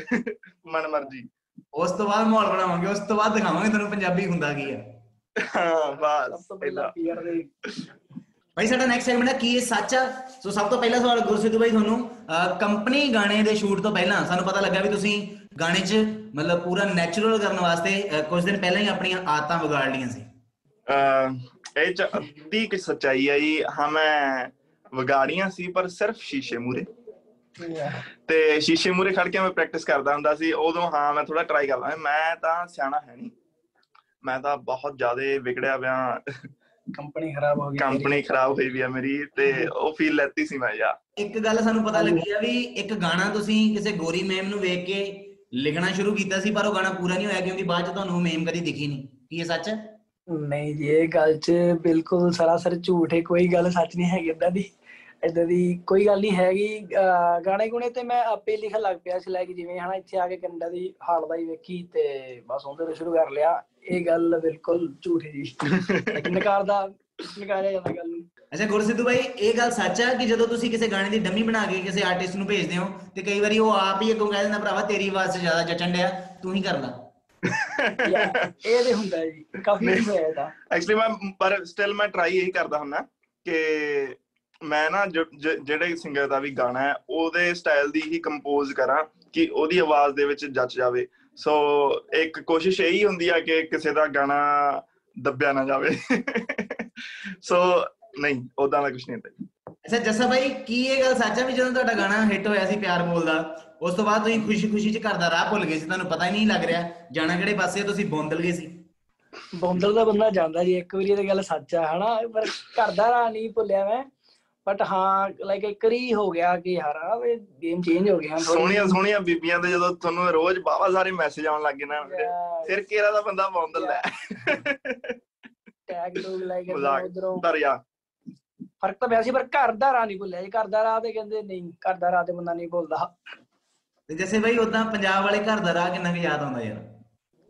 ਮਨ ਮਰਜ਼ੀ। ਉਸ ਤੋਂ ਬਾਅਦ ਮਾਹੌਲ ਬਣਾਵਾਂਗੇ ਉਸ ਤੋਂ ਬਾਅਦ ਦਿਖਾਵਾਂਗੇ ਤੁਹਾਨੂੰ ਪੰਜਾਬੀ ਹੁੰਦਾ ਕੀ ਹੈ ਹਾਂ ਸਭ ਬਸ ਤੋਂ ਪਹਿਲਾਂ। ਪੀਆਰ ਦੇ। ਭਾਈ ਸਾਡਾ ਨੈਕਸਟ ਸੈਗਮੈਂਟ ਹੈ ਕੀ ਇਹ ਸੱਚ ਆ? ਸੋ ਸਭ ਤੋਂ ਪਹਿਲਾ ਸਵਾਲ ਗੁਰਸਿੱਧੂ ਭਾਈ ਤੁਹਾਨੂੰ ਕੰਪਨੀ ਗਾਣੇ ਦੇ ਸ਼ੂਟ ਤੋਂ ਪਹਿਲਾਂ ਸਾਨੂੰ ਪਤਾ ਲੱਗਾ ਵੀ ਤੁਸੀਂ ਗਾਣੇ 'ਚ ਮਤਲਬ ਪੂਰਾ ਨੈਚੁਰਲ ਕਰਨ ਵਾਸਤੇ ਅਹ, ਕੁਝ ਦਿਨ ਪਹਿਲਾਂ ਹੀ ਆਪਣੀਆਂ ਆਦਤਾਂ ਵਿਗਾੜ ਲਈਆਂ ਸੀ। ਅਹ, ਇਹ ਚ ਅੱਧੀ ਕਿ ਸੱਚਾਈ ਹੈ ਜੀ। ਹਾਂ ਮੈਂ ਵਿਗਾੜੀਆਂ ਸੀ ਪਰ ਸਿਰਫ ਸ਼ੀਸ਼ੇ ਮੂਰੇ ਤੇ ਸ਼ੀਸ਼ੇ ਮੂਰੇ ਖੜ ਕੇ ਮੈਂ ਪ੍ਰੈਕਟਿਸ ਕਰਦਾ ਹੁੰਦਾ ਸੀ। ਉਦੋਂ ਹਾਂ ਮੈਂ ਥੋੜਾ ਟਰਾਈ ਕਰਦਾ ਮੈਂ ਤਾਂ ਸਿਆਣਾ ਹੈ ਨਹੀਂ ਮੈਂ ਤਾਂ ਬਹੁਤ ਜ਼ਿਆਦਾ ਵਿਗੜਿਆ ਪਿਆ। ਕੰਪਨੀ ਖਰਾਬ ਹੋ ਗਈ ਕੰਪਨੀ ਖਰਾਬ ਹੋਈ ਵੀ ਆ ਮੇਰੀ ਤੇ ਉਹ ਫੀਲ ਲੈਤੀ ਸੀ ਮੈਂ ਯਾਰ। ਇੱਕ ਗੱਲ ਸਾਨੂੰ ਪਤਾ ਲੱਗੀ ਆ ਵੀ ਇੱਕ ਗਾਣਾ ਤੁਸੀਂ ਕਿਸੇ ਗੋਰੀ ਮੈਮ ਨੂੰ ਵੇਖ ਕੇ ਲਿਖਣਾ ਸ਼ੁਰੂ ਕੀਤਾ ਸੀ ਪਰ ਉਹ ਗਾਣਾ ਪੂਰਾ ਨਹੀਂ ਹੋਇਆ ਕਿਉਂਕਿ ਬਾਅਦ ਚ ਤੁਹਾਨੂੰ ਮੇਮ ਕਦੀ ਦਿਖੀ ਨਹੀਂ। ਕੀ ਇਹ ਸੱਚ? ਨਹੀਂ ਜੀ ਇਹ ਗੱਲ 'ਚ ਬਿਲਕੁਲ ਸਰਾਸਰ ਝੂਠ ਹੈ ਕੋਈ ਗੱਲ ਸੱਚ ਨਹੀਂ ਹੈਗੀ ਇਦਾਂ ਦੀ। ਇਦਾਂ ਦੀ ਕੋਈ ਗੱਲ ਨਹੀਂ ਹੈਗੀ। ਗਾਣੇ ਗੁਣੇ ਤੇ ਮੈਂ ਆਪੇ ਲਿਖਣ ਲੱਗ ਪਿਆ ਸੀ ਲਾਈਕ ਜਿਵੇਂ ਹਨਾ ਇੱਥੇ ਆ ਕੇ ਕੈਨੇਡਾ ਦੀ ਹਾਲ ਦਾ ਹੀ ਵੇਖੀ ਤੇ ਬਸ ਉਹਦੇ ਤੋਂ ਸ਼ੁਰੂ ਕਰ ਲਿਆ। ਇਹ ਗੱਲ ਬਿਲਕੁਲ ਝੂਠ ਜੀ। ਨਕਾਰਦਾ ਨਕਾਰਿਆ ਜਾਂਦਾ ਗੱਲ ਨੂੰ। ਅੱਛਾ ਗੁਰਸਿੱਧੂ ਭਾਈ ਇਹ ਗੱਲ ਸੱਚ ਹੈ ਕਿ ਜਦੋਂ ਤੁਸੀਂ ਕਿਸੇ ਗਾਣੇ ਦੀ ਡੰਮੀ ਬਣਾ ਕੇ ਕਿਸੇ ਆਰਟਿਸਟ ਨੂੰ ਭੇਜਦੇ ਹੋ ਤੇ ਕਈ ਵਾਰੀ ਉਹ ਆਪ ਹੀ ਅੱਗੋਂ ਕਹਿ ਦਿੰਦਾ ਭਰਾਵਾ ਤੇਰੀ ਆਵਾਜ਼ 'ਚ ਜ਼ਿਆਦਾ ਜਚਣ ਡਿਆ ਤੂੰ ਹੀ ਕਰ ਲਾ। ਇਹ ਤੇ ਹੁੰਦਾ ਜੀ। ਕਾਫੀ ਹੋਇਆ ਇਹਦਾ। ਐਕਚੁਅਲੀ ਮੈਂ ਪਰ ਸਟਿਲ ਮੈਂ ਟਰਾਈ ਇਹੀ ਕਰਦਾ ਹੁੰਦਾ ਕਿ ਮੈਂ ਨਾ ਜਿਹੜੇ ਸਿੰਗਰ ਦਾ ਵੀ ਗਾਣਾ ਹੈ ਉਹਦੇ ਸਟਾਈਲ ਦੀ ਹੀ ਕੰਪੋਜ਼ ਕਰਾਂ ਕਿ ਉਹਦੀ ਆਵਾਜ਼ ਦੇ ਵਿੱਚ ਜੱਚ ਜਾਵੇ। ਸੋ ਇੱਕ ਕੋਸ਼ਿਸ਼ ਇਹੀ ਹੁੰਦੀ ਆ ਕਿ ਕਿਸੇ ਦਾ ਗਾਣਾ ਦੱਬਿਆ ਨਾ ਜਾਵੇ। ਸੋ ਨਹੀਂ ਉਦਾਂ ਦਾ ਕੁਝ ਨਹੀਂ ਹੁੰਦਾ। ਅੱਛਾ ਜੱਸਾ ਭਾਈ ਕੀ ਇਹ ਗੱਲ ਸੱਚ ਹੈ ਵੀ ਜਦੋਂ ਤੁਹਾਡਾ ਗਾਣਾ ਹਿੱਟ ਹੋਇਆ ਸੀ ਪਿਆਰ ਬੋਲਦਾ ਉਸ ਤੋਂ ਬਾਅਦ ਤੁਸੀਂ ਖੁਸ਼ੀ-ਖੁਸ਼ੀ 'ਚ ਘਰ ਦਾ ਰਾਹ ਭੁੱਲ ਗਏ ਸੀ ਤੁਹਾਨੂੰ ਪਤਾ ਹੀ ਨਹੀਂ ਲੱਗ ਰਿਹਾ ਜਾਣਾ ਕਿਹੜੇ ਪਾਸੇ ਆ, ਤੁਸੀਂ ਬੌਂਦਲ ਗਏ ਸੀ? ਬੌਂਦਲ ਦਾ ਬੰਦਾ ਜਾਂਦਾ ਜੀ ਇੱਕ ਵਾਰੀ ਇਹ ਗੱਲ ਸੱਚ ਆ ਹਨਾ? ਪਰ ਘਰ ਦਾ ਰਾਹ ਨਹੀਂ ਭੁੱਲਿਆ ਮੈਂ। ਬਟ ਹਾਂ ਲਾਈਕ ਇੱਕ ਵਾਰੀ ਹੋ ਗਿਆ ਕਿ ਯਾਰ ਆ ਵੀ ਗੇਮ ਚੇਂਜ ਹੋ ਗਿਆ ਸੋਹਣੀਆਂ ਸੋਹਣੀਆਂ ਬੀਬੀਆਂ ਤੇ ਜਦੋਂ ਤੁਹਾਨੂੰ ਰੋਜ਼ ਬਾਵਾ ਸਾਰੇ ਮੈਸੇਜ ਆਉਣ ਲੱਗ ਨਾ. ਫਿਰ ਕੇਰਾ ਦਾ ਬੰਦਾ ਬੌਂਦਲ ਲੈ। ਟੈਗ ਲੋਗ ਲਾਈਕ ਮਜ਼ਾਕ। ਉਧਰੋਂ ਦਰਿਆ। ਫ਼ਰਕ ਤਾਂ ਪਿਆ ਸੀ ਪਰ ਘਰ ਦਾ ਰਾਹ ਨਹੀਂ ਭੁੱਲਿਆ ਜੀ ਘਰ ਦਾ ਰਾਹ ਤੇ ਕਹਿੰਦੇ ਨਹੀਂ ਘਰ ਦਾ ਰਾਹ ਤੇ ਬੰਦਾ ਨਹੀਂ ਭੁੱਲਦਾ। ਤੇ ਜੈਸੇ ਬਾਈ ਉਦਾਂ ਪੰਜਾਬ ਵਾਲੇ ਘਰ ਦਾ ਰਾਹ ਕਿੰਨਾ ਕੁ ਯਾਦ ਆਉਂਦਾ ਯਾਰ?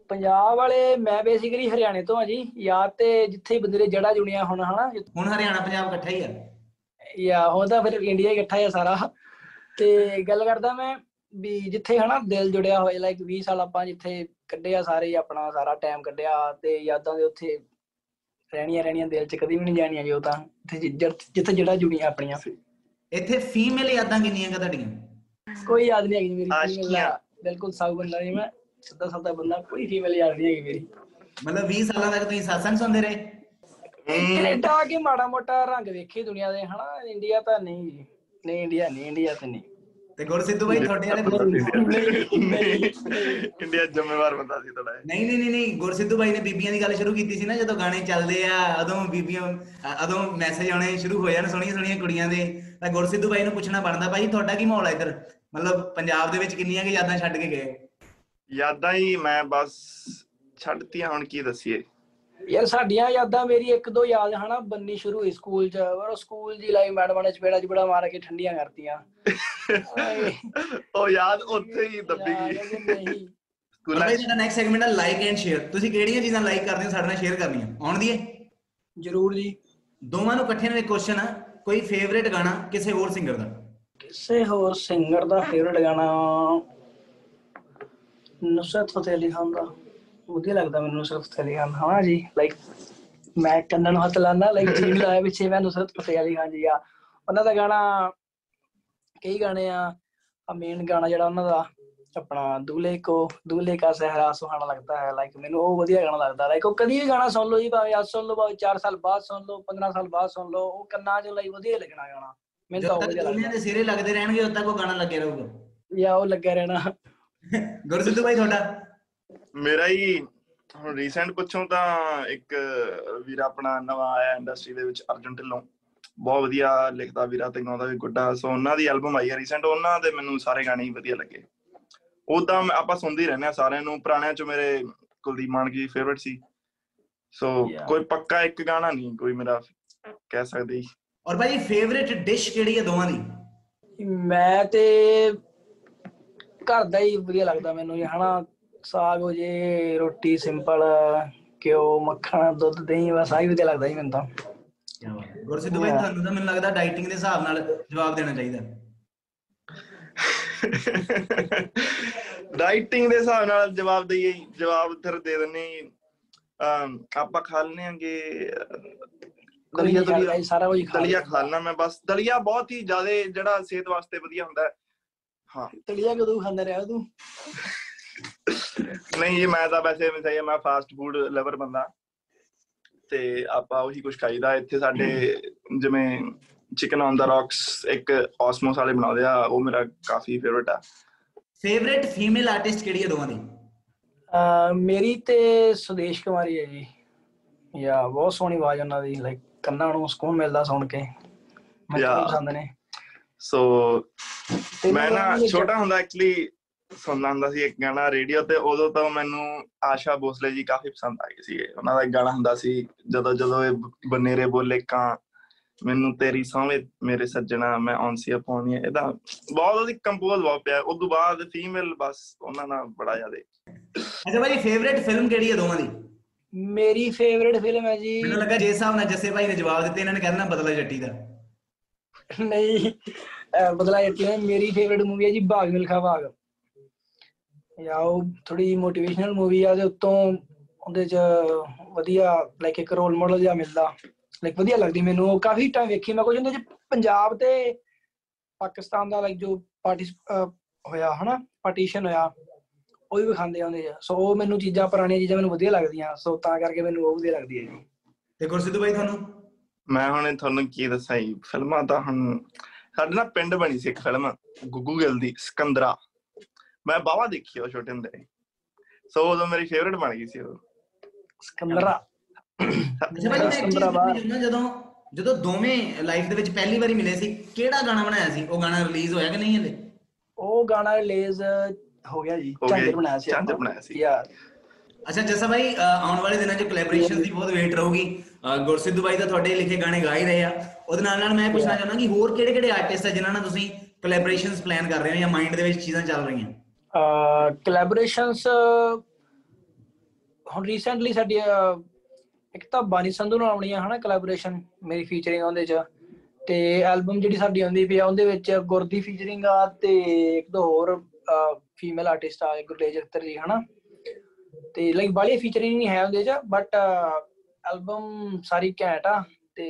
ਪੰਜਾਬ ਵਾਲੇ ਮੈਂ ਬੇਸਿਕਲੀ ਹਰਿਆਣੇ ਤੋਂ ਆ ਜੀ ਯਾਦ ਤੇ ਜਿੱਥੇ ਬੰਦੇ ਦੇ ਜੜਾ ਜੁੜੀਆਂ ਹੁਣ ਹਨਾ? ਹੁਣ ਹਰਿਆਣਾ ਪੰਜਾਬ ਇਕੱਠਾ ਹੀ ਆ। ਯਾ ਹੁਣ ਤਾਂ ਫਿਰ ਇੰਡੀਆ ਇਕੱਠਾ ਹੈ ਸਾਰਾ। ਤੇ ਗੱਲ ਕਰਦਾ ਮੈਂ ਵੀ ਜਿੱਥੇ ਹਨਾ ਦਿਲ ਜੁੜਿਆ ਹੋਇਆ ਲਾਈਕ 20 ਸਾਲ ਆਪਾਂ ਜਿੱਥੇ ਕੱਢਿਆ ਸਾਰੇ ਆਪਣਾ ਸਾਰਾ ਟਾਈਮ ਕੱਢਿਆ ਤੇ ਯਾਦਾਂ ਦੇ ਉੱਥੇ ਰਹਿਣੀਆਂ ਰਹਿਣੀਆਂ ਦਿਲ 'ਚ ਕਦੀ ਵੀ ਨਹੀਂ ਜਾਣੀਆਂ ਜੀ ਤਾਂ। ਜਿੱਥੇ ਜਿਹੜਾ ਜੁੜੀਆਂ ਆਪਣੀਆਂ। ਇੱਥੇ ਫੀਮੇਲ ਯਾਦਾਂ ਕਿੰਨੀਆਂ ਕੁ ਤੁਹਾਡੀਆਂ? ਕੋਈ ਯਾਦ ਨਹੀਂ ਹੈਗੀ ਮੇਰੀ ਆਸ਼ਕੀਆਂ। ਬਿਲਕੁਲ ਸਾਊ ਬੰਦਾ ਨਹੀਂ ਮੈਂ ਸਿੱਧਾ ਸਾਦਾ ਬੰਦਾ ਕੋਈ ਫੀਮੇਲ ਯਾਦ ਨਹੀਂ ਹੈਗੀ ਮੇਰੀ। ਮਤਲਬ 20 ਸਾਲਾਂ ਤੱਕ ਤੁਸੀਂ satsang ਸੁਣਦੇ ਰਹੇ? ਕੈਨੇਡਾ ਆ ਕੇ ਮਾੜਾ ਮੋਟਾ ਰੰਗ ਵੇਖੇ ਦੁਨੀਆ ਦੇ ਹਨਾ? ਇੰਡੀਆ ਤਾਂ ਨਹੀਂ ਜੀ। ਨਹੀਂ ਇੰਡੀਆ ਨਹੀਂ ਇੰਡੀਆ ਤਾਂ ਨਹੀਂ। ਤੇ ਗੁਰਸਿੱਧੂ ਬਾਈ ਤੁਹਾਡੇ ਵਾਲੇ ਇੰਡੀਆ ਜ਼ਿੰਮੇਵਾਰ ਬੰਦਾ ਸੀ ਥੋੜਾ ਨਹੀਂ ਨਹੀਂ ਨਹੀਂ ਨਹੀਂ। ਗੁਰਸਿੱਧੂ ਬਾਈ ਨੇ ਬੀਬੀਆਂ ਦੀ ਗੱਲ ਸ਼ੁਰੂ ਕੀਤੀ ਸੀ ਨਾ ਜਦੋਂ ਗਾਣੇ ਚੱਲਦੇ ਆ ਉਦੋਂ ਬੀਬੀਆਂ ਉਦੋਂ ਮੈਸੇਜ ਆਉਣੇ ਸ਼ੁਰੂ ਹੋ ਜਾਣ ਸੋਹਣੀਆਂ ਸੋਹਣੀਆਂ ਕੁੜੀਆਂ ਦੇ। ਤਾਂ ਗੁਰਸਿੱਧੂ ਬਾਈ ਨੂੰ ਪੁੱਛਣਾ ਬਣਦਾ ਭਾਈ ਤੁਹਾਡਾ ਕੀ ਮਾਹੌਲ ਹੈ ਇੱਧਰ? ਮਤਲਬ ਪੰਜਾਬ ਦੇ ਵਿੱਚ ਕਿੰਨੀਆਂ ਕਿ ਯਾਦਾਂ ਛੱਡ ਕੇ ਗਏ? ਯਾਦਾਂ ਹੀ ਮੈਂ ਬਸ ਛੱਡਤੀਆਂ ਹੁਣ ਕੀ ਦਸੀਏ? ਯਾਰ ਸਾਡੀਆਂ ਯਾਦਾਂ ਮੇਰੀ ਇੱਕ ਦੋ ਯਾਦ ਹਨਾ ਬੰਨੀ ਸ਼ੁਰੂ ਹੋਈ ਸਕੂਲ ਚ ਪਰ ਉਹ ਸਕੂਲ ਦੀ ਲਾਈ ਮੈਡਮਾਂ ਨੇ ਚਪੇੜਾ ਚਪੇੜਾ ਮਾਰ ਕੇ ਠੰਡੀਆਂ ਕਰਤੀਆਂ। ਉਹ ਯਾਦ ਉੱਥੇ ਹੀ ਦੱਬੀ ਗਈ। ਸਕੂਲਾਂ ਸਾਡਾ ਨੈਕਸਟ ਸੈਗਮੈਂਟ ਹੈ ਲਾਈਕ ਐਂਡ ਸ਼ੇਅਰ ਤੁਸੀਂ ਕਿਹੜੀਆਂ ਚੀਜ਼ਾਂ ਲਾਈਕ ਕਰਦੇ ਹੋ ਸਾਡੇ ਨਾਲ ਸ਼ੇਅਰ ਕਰਨੀਆਂ? ਆਉਣ ਦੀ ਹੈ ਜ਼ਰੂਰ ਜੀ। ਦੋਵਾਂ ਨੂੰ ਇਕੱਠੇ ਨੂੰ ਇੱਕ ਕੁਐਸਚਨ ਆ ਕੋਈ ਫੇਵਰੇਟ ਗਾਣਾ ਕਿਸੇ ਹੋਰ ਸਿੰਗਰ ਦਾ? ਕਿਸੇ ਹੋਰ ਸਿੰਗਰ ਦਾ ਫੇਵਰਟ ਗਾਣਾ ਨੁਸਰਤ ਫਤਿਹ ਅਲੀ ਖਾਨ ਦਾ। ਵਧੀਆ ਲੱਗਦਾ ਮੈਨੂੰ ਨੁਸਰਤ ਫਤਿਹ ਖਾਨ ਹਾਂ ਜੀ ਲਾਈਕ ਮੈਂ ਕੰਨਾਂ ਨੂੰ ਹੱਥ ਲਾਣਾ ਲਾਈਕ ਜੀ ਲਾਇਆ ਪਿੱਛੇ ਮੈਂ ਨੁਸਰਤ ਫਤਿਹ ਅਲੀ ਖਾਨ ਜੀ ਆ। ਉਹਨਾਂ ਦਾ ਗਾਣਾ ਕਈ ਗਾਣੇ ਆ ਆ ਮੇਨ ਗਾਣਾ ਜਿਹੜਾ ਉਹਨਾਂ ਦਾ ਆਪਣਾ ਦੂਲੇ ਕੋ ਦੂਲੇ ਕਾ ਸਹਰਾ ਸੁਹਾਣਾ ਲੱਗਦਾ ਹੈ ਲਾਈਕ ਮੈਨੂੰ ਉਹ ਵਧੀਆ ਗਾਣਾ ਲੱਗਦਾ। ਲਾਈਕ ਉਹ ਕਦੀ ਵੀ ਗਾਣਾ ਸੁਣ ਲਓ ਜੀ ਭਾਵੇਂ ਅੱਜ ਸੁਣ ਲਓ ਭਾਵੇਂ 4 ਸਾਲ ਬਾਅਦ ਸੁਣ ਲਓ 15 ਸਾਲ ਬਾਅਦ ਸੁਣ ਲਓ ਉਹ ਕੰਨਾਂ 'ਚ ਲਾਈਕ ਵਧੀਆ ਲੱਗਣਾ ਗਾਣਾ। ਮੈਨੂੰ ਤਾਂ ਉਹ ਵਧੀਆ ਦੁਨੀਆ ਲੱਗਦਾ ਦੇ ਸਿਰੇ ਲੱਗਦੇ ਰਹਿਣਗੇ ਉਦੋਂ ਤੱਕ ਉਹ ਗਾਣਾ ਲੱਗਿਆ ਰਹੂਗਾ। ਜਾਂ ਉਹ ਲੱਗਿਆ ਰਹਿਣਾ। ਗੁਰਸਿੱਧੂ ਭਾਈ ਤੁਹਾਡਾ। ਮੇਰਾ ਹੀ ਹੁਣ ਰੀਸੈਂਟ ਪੁੱਛੋ ਤਾਂ ਇੱਕ ਵੀਰ ਆਪਣਾ ਨਵਾਂ ਆਇਆ ਇੰਡਸਟਰੀ ਦੇ ਵਿੱਚ ਅਰਜੁਨ ਢਿੱਲੋਂ। ਬਹੁਤ ਵਧੀਆ ਲਿਖਦਾ ਵੀਰਾ ਤੇ ਗਾਉਂਦਾ ਵੀ ਗੁੱਡਾ। ਸੋ ਉਹਨਾਂ ਦੀ ਐਲਬਮ ਆਈ ਹੈ ਰੀਸੈਂਟ ਉਹਨਾਂ ਦੇ ਮੈਨੂੰ ਸਾਰੇ ਗਾਣੇ ਹੀ ਵਧੀਆ ਲੱਗੇ। ਮੈਂ- ਆਪਾਂ ਸੁਣਦੇ ਹੀ ਰਹਿੰਦੇ ਆ ਸਾਰਿਆਂ ਨੂੰ। ਪੁਰਾਣਿਆਂ ਚ ਮੇਰੇ ਕੁਲਦੀਪ ਮਾਨਕੀ ਫੇਵਰਿਟ ਸੀ। ਸੋ. ਕੋਈ ਪੱਕਾ ਇੱਕ ਗਾਣਾ ਨਹੀਂ ਕੋਈ ਮੇਰਾ ਕਹਿ ਸਕਦੇ ਔਰ ਭਾਈ ਫੇਵਰੇਟ ਡਿਸ਼ ਕਿਹੜੀ ਹੈ ਦੋਵਾਂ ਦੀ? ਮੈਂ ਤੇ ਘਰ ਦਾ ਹੀ ਵਧੀਆ ਲੱਗਦਾ ਮੈਨੂੰ। ਹਨਾ ਸਾਗ ਹੋ ਜੇ ਰੋਟੀ ਸਿੰਪਲ ਘਿਓ ਮੱਖਣ ਦੁੱਧ ਦਹੀਂ ਬਸ ਆਹੀ ਵਧੀਆ ਲੱਗਦਾ ਜੀ ਮੈਨੂੰ ਤਾਂ। ਗੁਰਸਿੱਧੂ ਭਾਈ. ਤੁਹਾਨੂੰ ਤਾਂ ਮੈਨੂੰ ਲੱਗਦਾ ਡਾਈਟਿੰਗ ਦੇ ਹਿਸਾਬ ਨਾਲ ਜਵਾਬ ਦੇਣਾ ਚਾਹੀਦਾ। ਰਾਈਟਿੰਗ ਦੇ ਹਿਸਾਬ ਨਾਲ ਜਵਾਬ ਦਈਏ ਜਵਾਬ ਫਿਰ ਦੇ ਦਿੰਨੇ ਆਪਾਂ ਖਾ ਲੈਣਗੇ ਕੋਈ ਦਲੀਆ ਦਲੀਆ ਸਾਰਾ ਕੁਝ ਖਾ ਦਲੀਆ। ਖਾ ਲੈਣਾ ਮੈਂ ਬਸ। ਦਲੀਆ ਬਹੁਤ ਹੀ ਜ਼ਿਆਦਾ ਜਿਹੜਾ ਸਿਹਤ ਵਾਸਤੇ ਵਧੀਆ ਹੁੰਦਾ ਹੈ। ਹਾਂ। ਦਲੀਆ ਕਦੋਂ ਖਾਂਦਾ ਰਿਹਾ ਤੂੰ? ਨਹੀਂ ਜੀ ਮੈਂ ਤਾਂ ਵੈਸੇ ਮੈਂ ਸਹੀ ਮੈਂ ਫਾਸਟ ਫੂਡ ਲਵਰ ਬੰਦਾ। ਤੇ ਆਪਾਂ ਉਹੀ ਕੁਝ ਖਾਈਦਾ। ਇੱਥੇ ਸਾਡੇ ਜਿਵੇਂ ਚਿਕਨ ਔਨ ਦਾ ਰੌਕਸ ਇੱਕ ਆਸਮੋਸ ਵਾਲੇ ਬਣਾਉਂਦੇ ਆ ਉਹ ਮੇਰਾ ਕਾਫੀ ਫੇਵਰਟ ਆ। ਫੇਵਰੇਟ ਫੀਮੇਲ ਆਰਟਿਸਟ ਕਿਹੜੀ ਹੈ ਦੋਵਾਂ ਦੀ? ਮੇਰੀ ਤੇ ਸੁਦੇਸ਼ ਕੁਮਾਰੀ ਹੈ ਜੀ। ਯਾ ਬਹੁਤ ਸੋਹਣੀ ਆਵਾਜ਼ ਉਹਨਾਂ ਦੀ ਲਾਈਕ ਕੰਨਾਂ ਨੂੰ ਸਕੂਨ ਮਿਲਦਾ ਸੁਣ ਕੇ। ਮੈਨੂੰ ਪਸੰਦ ਨੇ। ਸੋ ਮੈਂ ਨਾ ਛੋਟਾ ਹੁੰਦਾ ਐਕਚੁਅਲੀ ਸੁਣਦਾ ਹੁੰਦਾ ਸੀ ਇੱਕ ਗਾਣਾ ਰੇਡੀਓ ਤੇ ਉਦੋਂ ਤੋਂ ਮੈਨੂੰ ਆਸ਼ਾ ਭੋਸਲੇ ਜੀ ਕਾਫੀ ਪਸੰਦ ਆ ਗਏ ਸੀਗੇ। ਉਹਨਾਂ ਦਾ ਇੱਕ ਗਾਣਾ ਹੁੰਦਾ ਸੀ ਜਦੋਂ ਜਦੋਂ ਇਹ ਬਨੇਰੇ ਬੋਲੇ ਕਾਂ ਮੈਨੂੰ ਤੇਰੀ ਸੌਵੇਂ ਮੇਰੇ ਸੱਜਣਾ ਮੈਂ ਔਂਸੀਆ ਪਾਉਣੀ ਹੈ ਇਹਦਾ ਬਹੁਤ ਉਹਦੀ ਕੰਪੋਜ਼ ਬਹੁਤ ਪਿਆ। ਉਸ ਤੋਂ ਬਾਅਦ ਫੀਮੇਲ ਬਸ ਉਹਨਾਂ ਨਾਲ ਬੜਾ ਜ਼ਿਆਦਾ। ਅੱਛਾ ਭਾਈ ਫੇਵਰੇਟ ਫਿਲਮ ਕਿਹੜੀ ਹੈ ਦੋਵਾਂ ਦੀ? ਮੇਰੀ ਫੇਵਰਿਟ ਫਿਲਮ ਹੈ ਜੀ। ਮੈਨੂੰ ਲੱਗਾ ਜੇ ਹਿਸਾਬ ਨਾਲ ਜੱਸੇ ਭਾਈ ਨੇ ਜਵਾਬ ਦਿੱਤੇ ਇਹਨਾਂ ਨੇ ਕਹਿਣਾ ਬਦਲਾ ਜੱਟੀ ਦਾ। ਨਹੀਂ ਬਦਲਾ ਜੱਟੀ ਨੇ ਮੇਰੀ ਫੇਵਰਿਟ ਮੂਵੀ ਹੈ ਜੀ ਭਾਗ ਮਿਲਖਾ ਭਾਗ ਯਾ ਉਹ ਥੋੜੀ ਮੋਟੀਵੇਸ਼ਨਲ ਮੂਵੀ ਆ ਦੇ ਉੱਤੋਂ ਉਹਦੇ ਚ ਵਧੀਆ ਲਾਈਕ ਇੱਕ ਰੋਲ ਮਾਡਲ ਜਿਹਾ ਮਿਲਦਾ। ਲਾਈਕ ਵਧੀਆ ਲੱਗਦੀ ਮੈਨੂੰ। ਉਹ ਕਾਫੀ ਟਾਈਮ ਵੇਖੀ। ਮੈਂ ਕੁਝ ਉਹਦੇ ਚ ਪੰਜਾਬ ਤੇ ਪਾਕਿਸਤਾਨ ਦਾ ਲਾਈਕ ਜੋ ਪਾਰਟੀ ਹੋਇਆ ਹਨਾ ਪਾਰਟੀਸ਼ਨ ਹੋਇਆ ਉਹ ਵੀ ਵਿਖਾਉਂਦੇ ਆ ਉਹਦੇ ਚ। ਸੋ ਉਹ ਮੈਨੂੰ ਚੀਜ਼ਾਂ ਪੁਰਾਣੀਆਂ ਚੀਜ਼ਾਂ ਮੈਨੂੰ ਵਧੀਆ ਲੱਗਦੀਆਂ। ਸੋ ਤਾਂ ਕਰਕੇ ਮੈਨੂੰ ਉਹ ਵਧੀਆ ਲੱਗਦੀ ਹੈ ਜੀ। ਤੇ ਗੁਰਸਿੱਧੂ ਭਾਈ ਤੁਹਾਨੂੰ? ਮੈਂ ਹੁਣ ਤੁਹਾਨੂੰ ਕੀ ਦੱਸਾਂ ਜੀ। ਫਿਲਮਾਂ ਤਾਂ ਹੁਣ ਸਾਡੇ ਨਾਲ ਪਿੰਡ ਬਣੀ ਸੀ ਇੱਕ ਫਿਲਮ ਗੁੱਗੂ ਗਿੱਲ ਦੀ ਸਿਕੰਦਰਾ। ਮੈਂ ਬਾਵਾ ਦੇਖੀ ਉਹ ਛੋਟੇ ਹੁੰਦੇ। ਸੋ ਉਦੋਂ ਮੇਰੀ ਫੇਵਰਿਟ ਬਣ ਗਈ ਸੀ ਉਹ। ਸਿਕੰਦਰਾ। ਅੱਛਾ ਭਾਈ ਮੈਂ ਇੱਕ ਚੀਜ਼। ਪੁੱਛਣਾ ਜਦੋਂ ਜਦੋਂ ਦੋਵੇਂ ਲਾਈਫ ਦੇ ਵਿੱਚ ਪਹਿਲੀ ਵਾਰੀ ਮਿਲੇ ਸੀ ਕਿਹੜਾ ਗਾਣਾ ਬਣਾਇਆ ਸੀ? ਉਹ ਗਾਣਾ ਰਿਲੀਜ਼ ਹੋਇਆ ਕਿ ਨਹੀਂ ਹਲੇ? ਉਹ ਗਾਣਾ ਰਿਲੀਜ਼ ਹੋ ਗਿਆ ਜੀ ਜੀ, ਬਣਾਇਆ ਸੀ ਆਪਾਂ। ਬਣਾਇਆ ਸੀ। ਯਾਰ। ਅੱਛਾ ਜੱਸਾ ਭਾਈ ਆਉਣ ਵਾਲੇ ਦਿਨਾਂ 'ਚ ਕੋਲੈਬੋਰੇਸ਼ਨ ਦੀ ਬਹੁਤ ਵੇਟ ਰਹੂਗੀ। ਗੁਰਸਿੱਧੂ ਭਾਈ ਤਾਂ ਤੁਹਾਡੇ ਲਿਖੇ ਗਾਣੇ ਗਾ ਹੀ ਰਹੇ ਆ। ਉਹਦੇ ਨਾਲ ਨਾਲ ਮੈਂ ਪੁੱਛਣਾ ਚਾਹੁੰਦਾ ਕਿ ਹੋਰ ਕਿਹੜੇ ਕਿਹੜੇ ਆਰਟਿਸਟ ਆ ਜਿਨ੍ਹਾਂ ਨਾਲ ਤੁਸੀਂ ਕੋਲੈਬੋਰੇਸ਼ਨਸ ਪਲਾਨ ਕਰ ਰਹੇ ਹੋ ਜਾਂ ਮਾਈਂਡ ਦੇ ਵਿੱਚ ਚੀਜ਼ਾਂ ਚੱਲ ਰਹੀਆਂ? ਕੋਲੈਬੋਰੇਸ਼ਨਸ ਹੁਣ ਰੀਸੈਂਟਲੀ ਸਾਡੀ ਅਹ, ਇੱਕ ਤਾਂ ਬਾਨੀ ਸੰਧੂ ਨਾਲ ਆਉਣੀ ਆ ਹਨਾ ਕੋਲੈਬੋਰੇਸ਼ਨ ਮੇਰੀ ਫੀਚਰਿੰਗ ਉਹਦੇ ਚ। ਤੇ ਐਲਬਮ ਜਿਹੜੀ ਸਾਡੀ ਆਉਂਦੀ ਪਈ ਆ ਉਹਦੇ ਵਿੱਚ ਗੁਰ ਦੀ ਫੀਚਰਿੰਗ ਆ ਤੇ ਇੱਕ ਦੋ ਹੋਰ ਫੀਮੇਲ ਆਰਟਿਸਟ ਆ ਗੁਰਤੇਜ ਅਖਤਰ ਜੀ ਹਨਾ। ਤੇ ਲਾਈਕ ਬਾਲੀ ਫੀਚਰਿੰਗ ਨਹੀਂ ਹੈ ਉਹਦੇ ਚ ਬਟ ਐਲਬਮ ਸਾਰੀ ਘੈਂਟ ਆ ਤੇ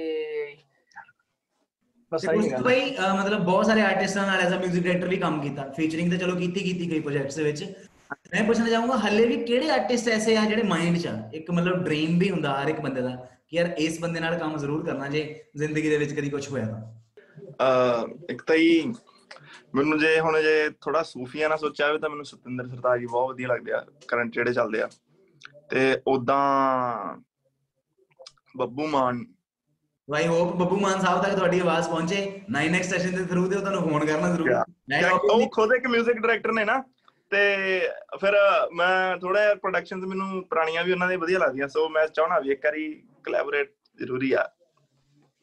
ਬਸ ਗੁਰਸਿੱਧੂ ਗੱਲ ਭਾਈ ਮਤਲਬ ਬਹੁਤ ਸਾਰੇ ਆਰਟਿਸਟਾਂ ਨਾਲ ਐਜ਼ ਅ 뮤직 ਡਾਇਰੈਕਟਰ ਵੀ ਕੰਮ ਕੀਤਾ। ਫੀਚਰਿੰਗ ਤਾਂ ਚਲੋ ਕੀਤੀ ਕੀਤੀ ਕਈ ਪ੍ਰੋਜੈਕਟਸ ਦੇ ਵਿੱਚ। ਮੈਂ ਪੁੱਛਣਾ ਚਾਹੂੰਗਾ ਹੱਲੇ ਵੀ ਕਿਹੜੇ ਆਰਟਿਸਟ ਐਸੇ ਆ ਜਿਹੜੇ ਮਾਈਂਡ 'ਚ ਆ? ਇੱਕ ਮਤਲਬ ਡ੍ਰੀਮ ਵੀ ਹੁੰਦਾ ਹਰ ਇੱਕ ਬੰਦੇ ਦਾ ਕਿ ਯਾਰ ਇਸ ਬੰਦੇ ਨਾਲ ਕੰਮ ਜ਼ਰੂਰ ਕਰਨਾ ਜੇ ਜ਼ਿੰਦਗੀ ਦੇ ਵਿੱਚ ਕਦੀ ਕੁਝ ਹੋਇਆ ਤਾਂ। ਇੱਕ ਤਾਂ ਹੀ ਮੈਨੂੰ ਜੇ ਹੁਣ ਜੇ ਥੋੜਾ ਸੂਫੀਆ ਨਾਲ ਸੋਚਿਆ ਹੋਵੇ ਤਾਂ ਮੈਨੂੰ ਸਤਿੰਦਰ ਸਰਤਾਜ ਜੀ ਬਹੁਤ ਵਧੀਆ ਲੱਗਦੇ ਆ ਕਰੰਟ ਜਿਹੜੇ ਚੱਲਦੇ ਆ। ਤੇ ਉਦਾਂ ਬੱਬੂ ਮਾਨ ਆਈ ਹੋਪ ਬੱਬੂ ਮਾਨ ਸਾਹਿਬ ਤੱਕ ਤੁਹਾਡੀ ਆਵਾਜ਼ ਪਹੁੰਚੇ। 9x ਸੈਸ਼ਨ ਦੇ ਥਰੂ ਤੇ ਉਹ ਤੁਹਾਨੂੰ ਫੋਨ ਕਰਨਾ ਜ਼ਰੂਰ। ਉਹ ਖੁਦ ਇੱਕ 뮤직 ਡਾਇਰੈਕਟਰ ਨੇ ਨਾ ਤੇ ਫਿਰ ਮੈਂ ਥੋੜਾ ਜਿਹਾ ਪ੍ਰੋਡਕਸ਼ਨਸ ਮੈਨੂੰ ਪੁਰਾਣੀਆਂ ਵੀ ਉਹਨਾਂ ਦੇ ਵਧੀਆ ਲੱਗਦੀਆਂ ਸੋ ਮੈਂ ਚਾਹਣਾ ਵੀ ਇੱਕ ਵਾਰੀ ਕੋਲੈਬੋਰੇਟ ਜ਼ਰੂਰੀ ਆ।